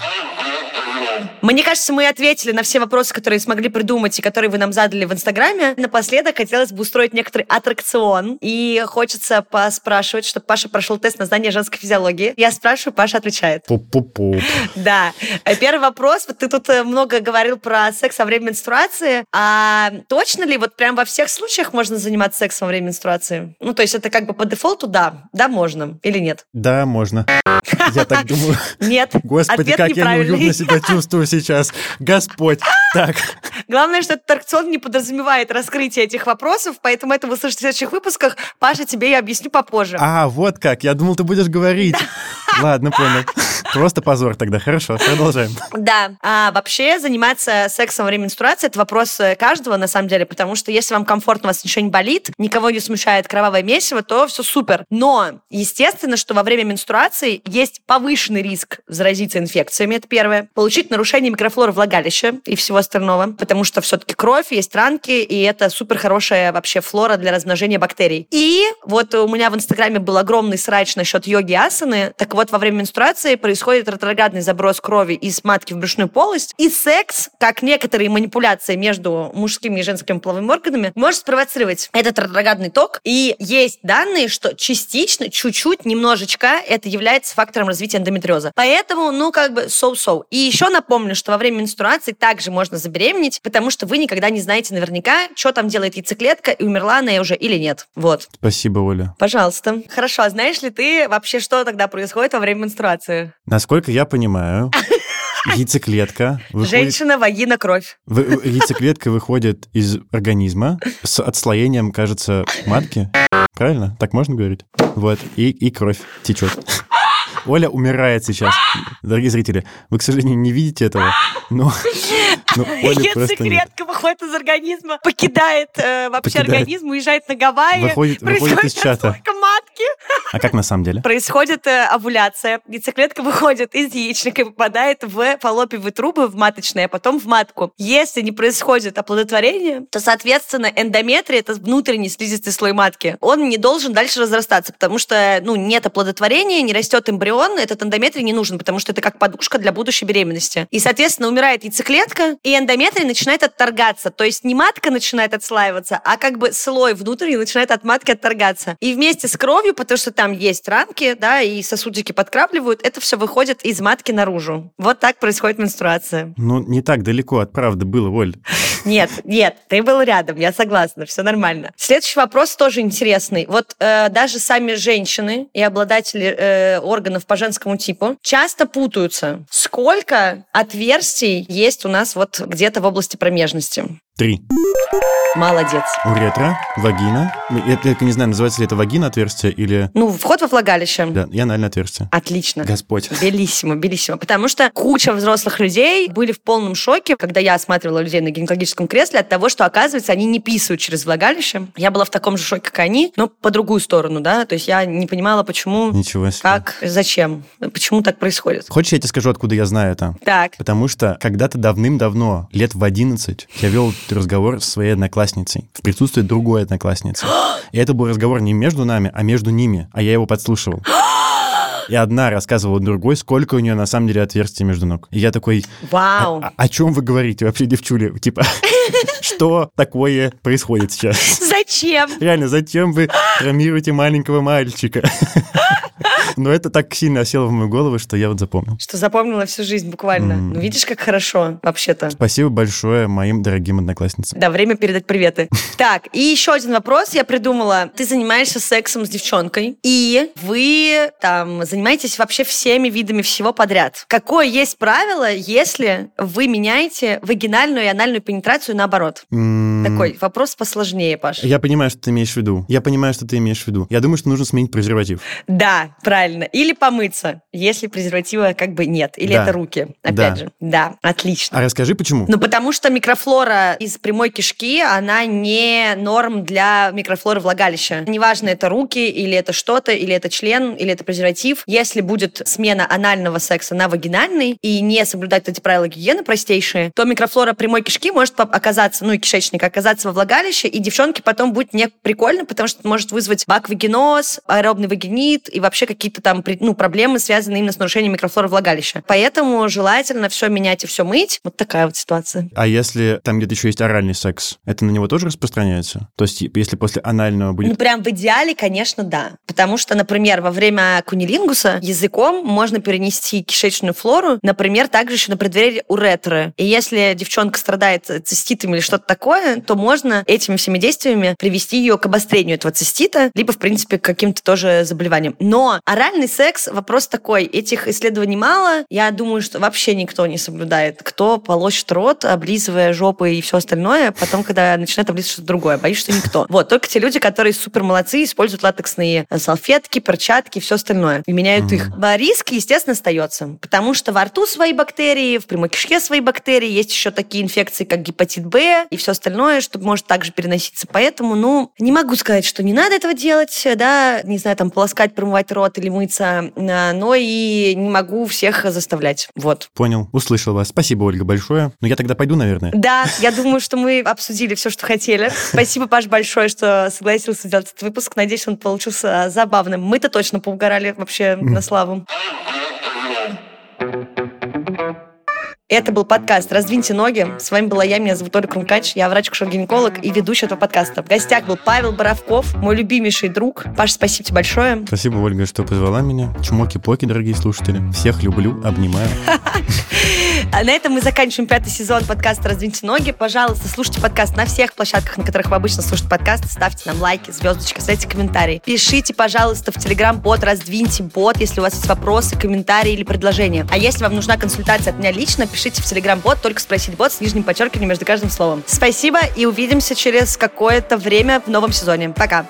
Speaker 1: Мне кажется, мы ответили на все вопросы, которые смогли придумать и которые вы нам задали в Инстаграме. Напоследок хотелось бы устроить некоторый аттракцион. И хочется поспрашивать, чтобы Паша прошел тест на знание женской физиологии. Я спрашиваю, Паша отвечает.
Speaker 2: Пуп-пуп-пуп.
Speaker 1: Да. Э, первый вопрос. Вот ты тут э, много говорил про секс во время менструации. А точно ли вот прям во всех случаях можно заниматься сексом во время менструации? Ну, то есть это как бы по дефолту да. Да, можно. Или нет?
Speaker 2: Да, можно. Я так думаю.
Speaker 1: Нет.
Speaker 2: Господи, как я неуютно себя чувствую сейчас. Господь. Так.
Speaker 1: Главное, что этот аттракцион не подразумевает раскрытие этих вопросов, поэтому это вы слышите в следующих выпусках. Паша, тебе я объясню попозже.
Speaker 2: А, вот как. Я думал, ты будешь говорить. Ладно, понял. Просто позор тогда. Хорошо, продолжаем.
Speaker 1: Да. А вообще заниматься сексом во время менструации – это вопрос э, каждого, на самом деле, потому что если вам комфортно, у вас ничего не болит, никого не смущает кровавое месиво, то все супер. Но, естественно, что во время менструации есть повышенный риск заразиться инфекциями, это первое. Получить нарушение микрофлоры влагалища и всего остального, потому что все-таки кровь, есть ранки, и это супер хорошая вообще флора для размножения бактерий. И вот у меня в Инстаграме был огромный срач насчет йоги асаны. Так вот, во время менструации происходит ретроградный заброс крови из матки в брюшную полость, и секс, как некоторые манипуляции между мужскими и женскими половыми органами, может спровоцировать этот ретроградный ток. И есть данные, что частично, чуть-чуть, немножечко это является фактором развития эндометриоза. Поэтому, ну, как бы so-so. И еще напомню, что во время менструации также можно забеременеть, потому что вы никогда не знаете наверняка, что там делает яйцеклетка, и умерла она уже или нет. Вот.
Speaker 2: Спасибо, Оля.
Speaker 1: Пожалуйста. Хорошо, а знаешь ли ты вообще, что тогда происходит во время менструации?
Speaker 2: Насколько я понимаю, яйцеклетка выходит...
Speaker 1: Женщина, вагина, кровь.
Speaker 2: Вы, яйцеклетка выходит из организма с отслоением, кажется, матки. Правильно? Так можно говорить? Вот. И, и кровь течет. Оля умирает сейчас. Дорогие зрители, вы, к сожалению, не видите этого, но...
Speaker 1: но Оля Яйцеклетка выходит из организма, покидает э, вообще покидает. организм, уезжает на Гавайи.
Speaker 2: Выходит, выходит из чата.
Speaker 1: матки.
Speaker 2: А как на самом деле?
Speaker 1: Происходит э, овуляция. Яйцеклетка выходит из яичника и попадает в фаллопиевые трубы, в маточные, а потом в матку. Если не происходит оплодотворение, то, соответственно, эндометрий, это внутренний слизистый слой матки, он не должен дальше разрастаться, потому что ну, нет оплодотворения, не растет эмбрион, этот эндометрий не нужен, потому что это как подушка для будущей беременности. И, соответственно, умирает яйцеклетка, и эндометрий начинает отторгаться. То есть не матка начинает отслаиваться, а как бы слой внутренний начинает от матки отторгаться. И вместе с кровью, потому что там есть ранки, да, и сосудики подкрапливают, это все выходит из матки наружу. Вот так происходит менструация.
Speaker 2: Ну, не так далеко от правды было, Оль.
Speaker 1: Нет, нет, ты был рядом, я согласна, все нормально. Следующий вопрос тоже интересный. Вот э, даже сами женщины и обладатели э, органов по женскому типу часто путаются. Сколько отверстий есть у нас вот где-то в области промежности?
Speaker 2: Три.
Speaker 1: Молодец.
Speaker 2: Уретра, вагина. Я только не знаю, называется ли это вагина отверстие или...
Speaker 1: Ну, вход во влагалище.
Speaker 2: Да, я анальное отверстие.
Speaker 1: Отлично.
Speaker 2: Господь.
Speaker 1: Белиссимо, белиссимо. Потому что куча взрослых людей были в полном шоке, когда я осматривала людей на гинекологическом кресле от того, что, оказывается, они не писают через влагалище. Я была в таком же шоке, как они, но по другую сторону, да. То есть я не понимала, почему,
Speaker 2: Ничего себе.
Speaker 1: как, зачем, почему так происходит.
Speaker 2: Хочешь, я тебе скажу, откуда я знаю это?
Speaker 1: Так.
Speaker 2: Потому что когда-то давным-давно, лет в 11, я вел разговор с своей одноклассницей в присутствии другой одноклассницы. И это был разговор не между нами, а между ними, а я его подслушивал. И одна рассказывала другой, сколько у нее на самом деле отверстий между ног. И я такой,
Speaker 1: Вау.
Speaker 2: «А- о чем вы говорите вообще, девчули? Типа, что такое происходит сейчас?
Speaker 1: Зачем?
Speaker 2: Реально, зачем вы травмируете маленького мальчика? Но это так сильно осело в мою голову, что я вот запомнил.
Speaker 1: Что запомнила всю жизнь буквально.
Speaker 2: М.
Speaker 1: Ну, видишь, как хорошо вообще-то.
Speaker 2: Спасибо большое моим дорогим одноклассницам.
Speaker 1: Да, время передать приветы. Так, и еще один вопрос я придумала. Ты занимаешься сексом с девчонкой, и вы там занимаетесь вообще всеми видами всего подряд. Какое есть правило, если вы меняете вагинальную и анальную пенетрацию наоборот?
Speaker 2: М,
Speaker 1: Такой вопрос посложнее, Паш.
Speaker 2: Я понимаю, что ты имеешь в виду. Я понимаю, что ты имеешь в виду. Я думаю, что нужно сменить презерватив.
Speaker 1: Да, правильно. Или помыться, если презерватива как бы нет. Или
Speaker 2: Да.
Speaker 1: это руки, опять
Speaker 2: Да.
Speaker 1: же. Да, отлично.
Speaker 2: А расскажи, почему?
Speaker 1: Ну, потому что микрофлора из прямой кишки, она не норм для микрофлоры влагалища. Неважно, это руки, или это что-то, или это член, или это презерватив. Если будет смена анального секса на вагинальный и не соблюдать эти правила гигиены простейшие, то микрофлора прямой кишки может оказаться, ну и кишечник, оказаться во влагалище, и девчонке потом будет не прикольно, потому что это может вызвать баквагеноз, аэробный вагинит и вообще какие-то там при- ну, проблемы, связанные именно с нарушением микрофлоры влагалища. Поэтому желательно все менять и все мыть. Вот такая вот ситуация.
Speaker 2: А если там где-то еще есть оральный секс, это на него тоже распространяется? То есть, типа, если после анального
Speaker 1: Ну,
Speaker 2: будет...
Speaker 1: прям в идеале, конечно, да. Потому что, например, во время кунилингуса языком можно перенести кишечную флору, например, также еще на преддверии уретры. И если девчонка страдает циститом или что-то такое, то можно этими всеми действиями привести ее к обострению этого цистита, либо, в принципе, к каким-то тоже заболеваниям. Но оральный секс, вопрос такой, этих исследований мало. Я думаю, что вообще никто не соблюдает. Кто полощет рот, облизывая жопы и все остальное, потом, когда начинает облизывать что-то другое. Боюсь, что никто. Вот, только те люди, которые супер молодцы, используют латексные э, салфетки, перчатки и все остальное. И меняют их. А Риск, естественно, остается. Потому что во рту свои бактерии, в прямой кишке свои бактерии, есть еще такие инфекции, как гепатит Б и все остальное, что может также переноситься. Поэтому, ну, не могу сказать, что не надо этого делать, да, не знаю, там, полоскать, промывать рот или мыться, а, но и не могу всех заставлять. Вот.
Speaker 2: Понял, услышал вас. Спасибо, Ольга, большое. Ну, я тогда пойду, наверное.
Speaker 1: Да, я думаю, что мы обсудили все, что хотели. Спасибо, Паш, большое, что согласился сделать этот выпуск. Надеюсь, он получился забавным. Мы-то точно поугорали вообще на славу. Это был подкаст «Раздвиньте ноги». С вами была я, меня зовут Оля Крумкач. Я врач-гинеколог и ведущая этого подкаста. В гостях был Павел Боровков, мой любимейший друг. Паш, спасибо тебе большое.
Speaker 2: Спасибо, Ольга, что позвала меня. Чмоки-поки, дорогие слушатели. Всех люблю, обнимаю.
Speaker 1: А на этом мы заканчиваем пятый сезон подкаста «Раздвиньте ноги». Пожалуйста, слушайте подкаст на всех площадках, на которых вы обычно слушаете подкасты. Ставьте нам лайки, звездочки, ставьте комментарии. Пишите, пожалуйста, в Телеграм-бот «Раздвиньте бот», если у вас есть вопросы, комментарии или предложения. А если вам нужна консультация от меня лично, пишите в Телеграм-бот, только спросить бот с нижним подчеркиванием между каждым словом. Спасибо и увидимся через какое-то время в новом сезоне. Пока!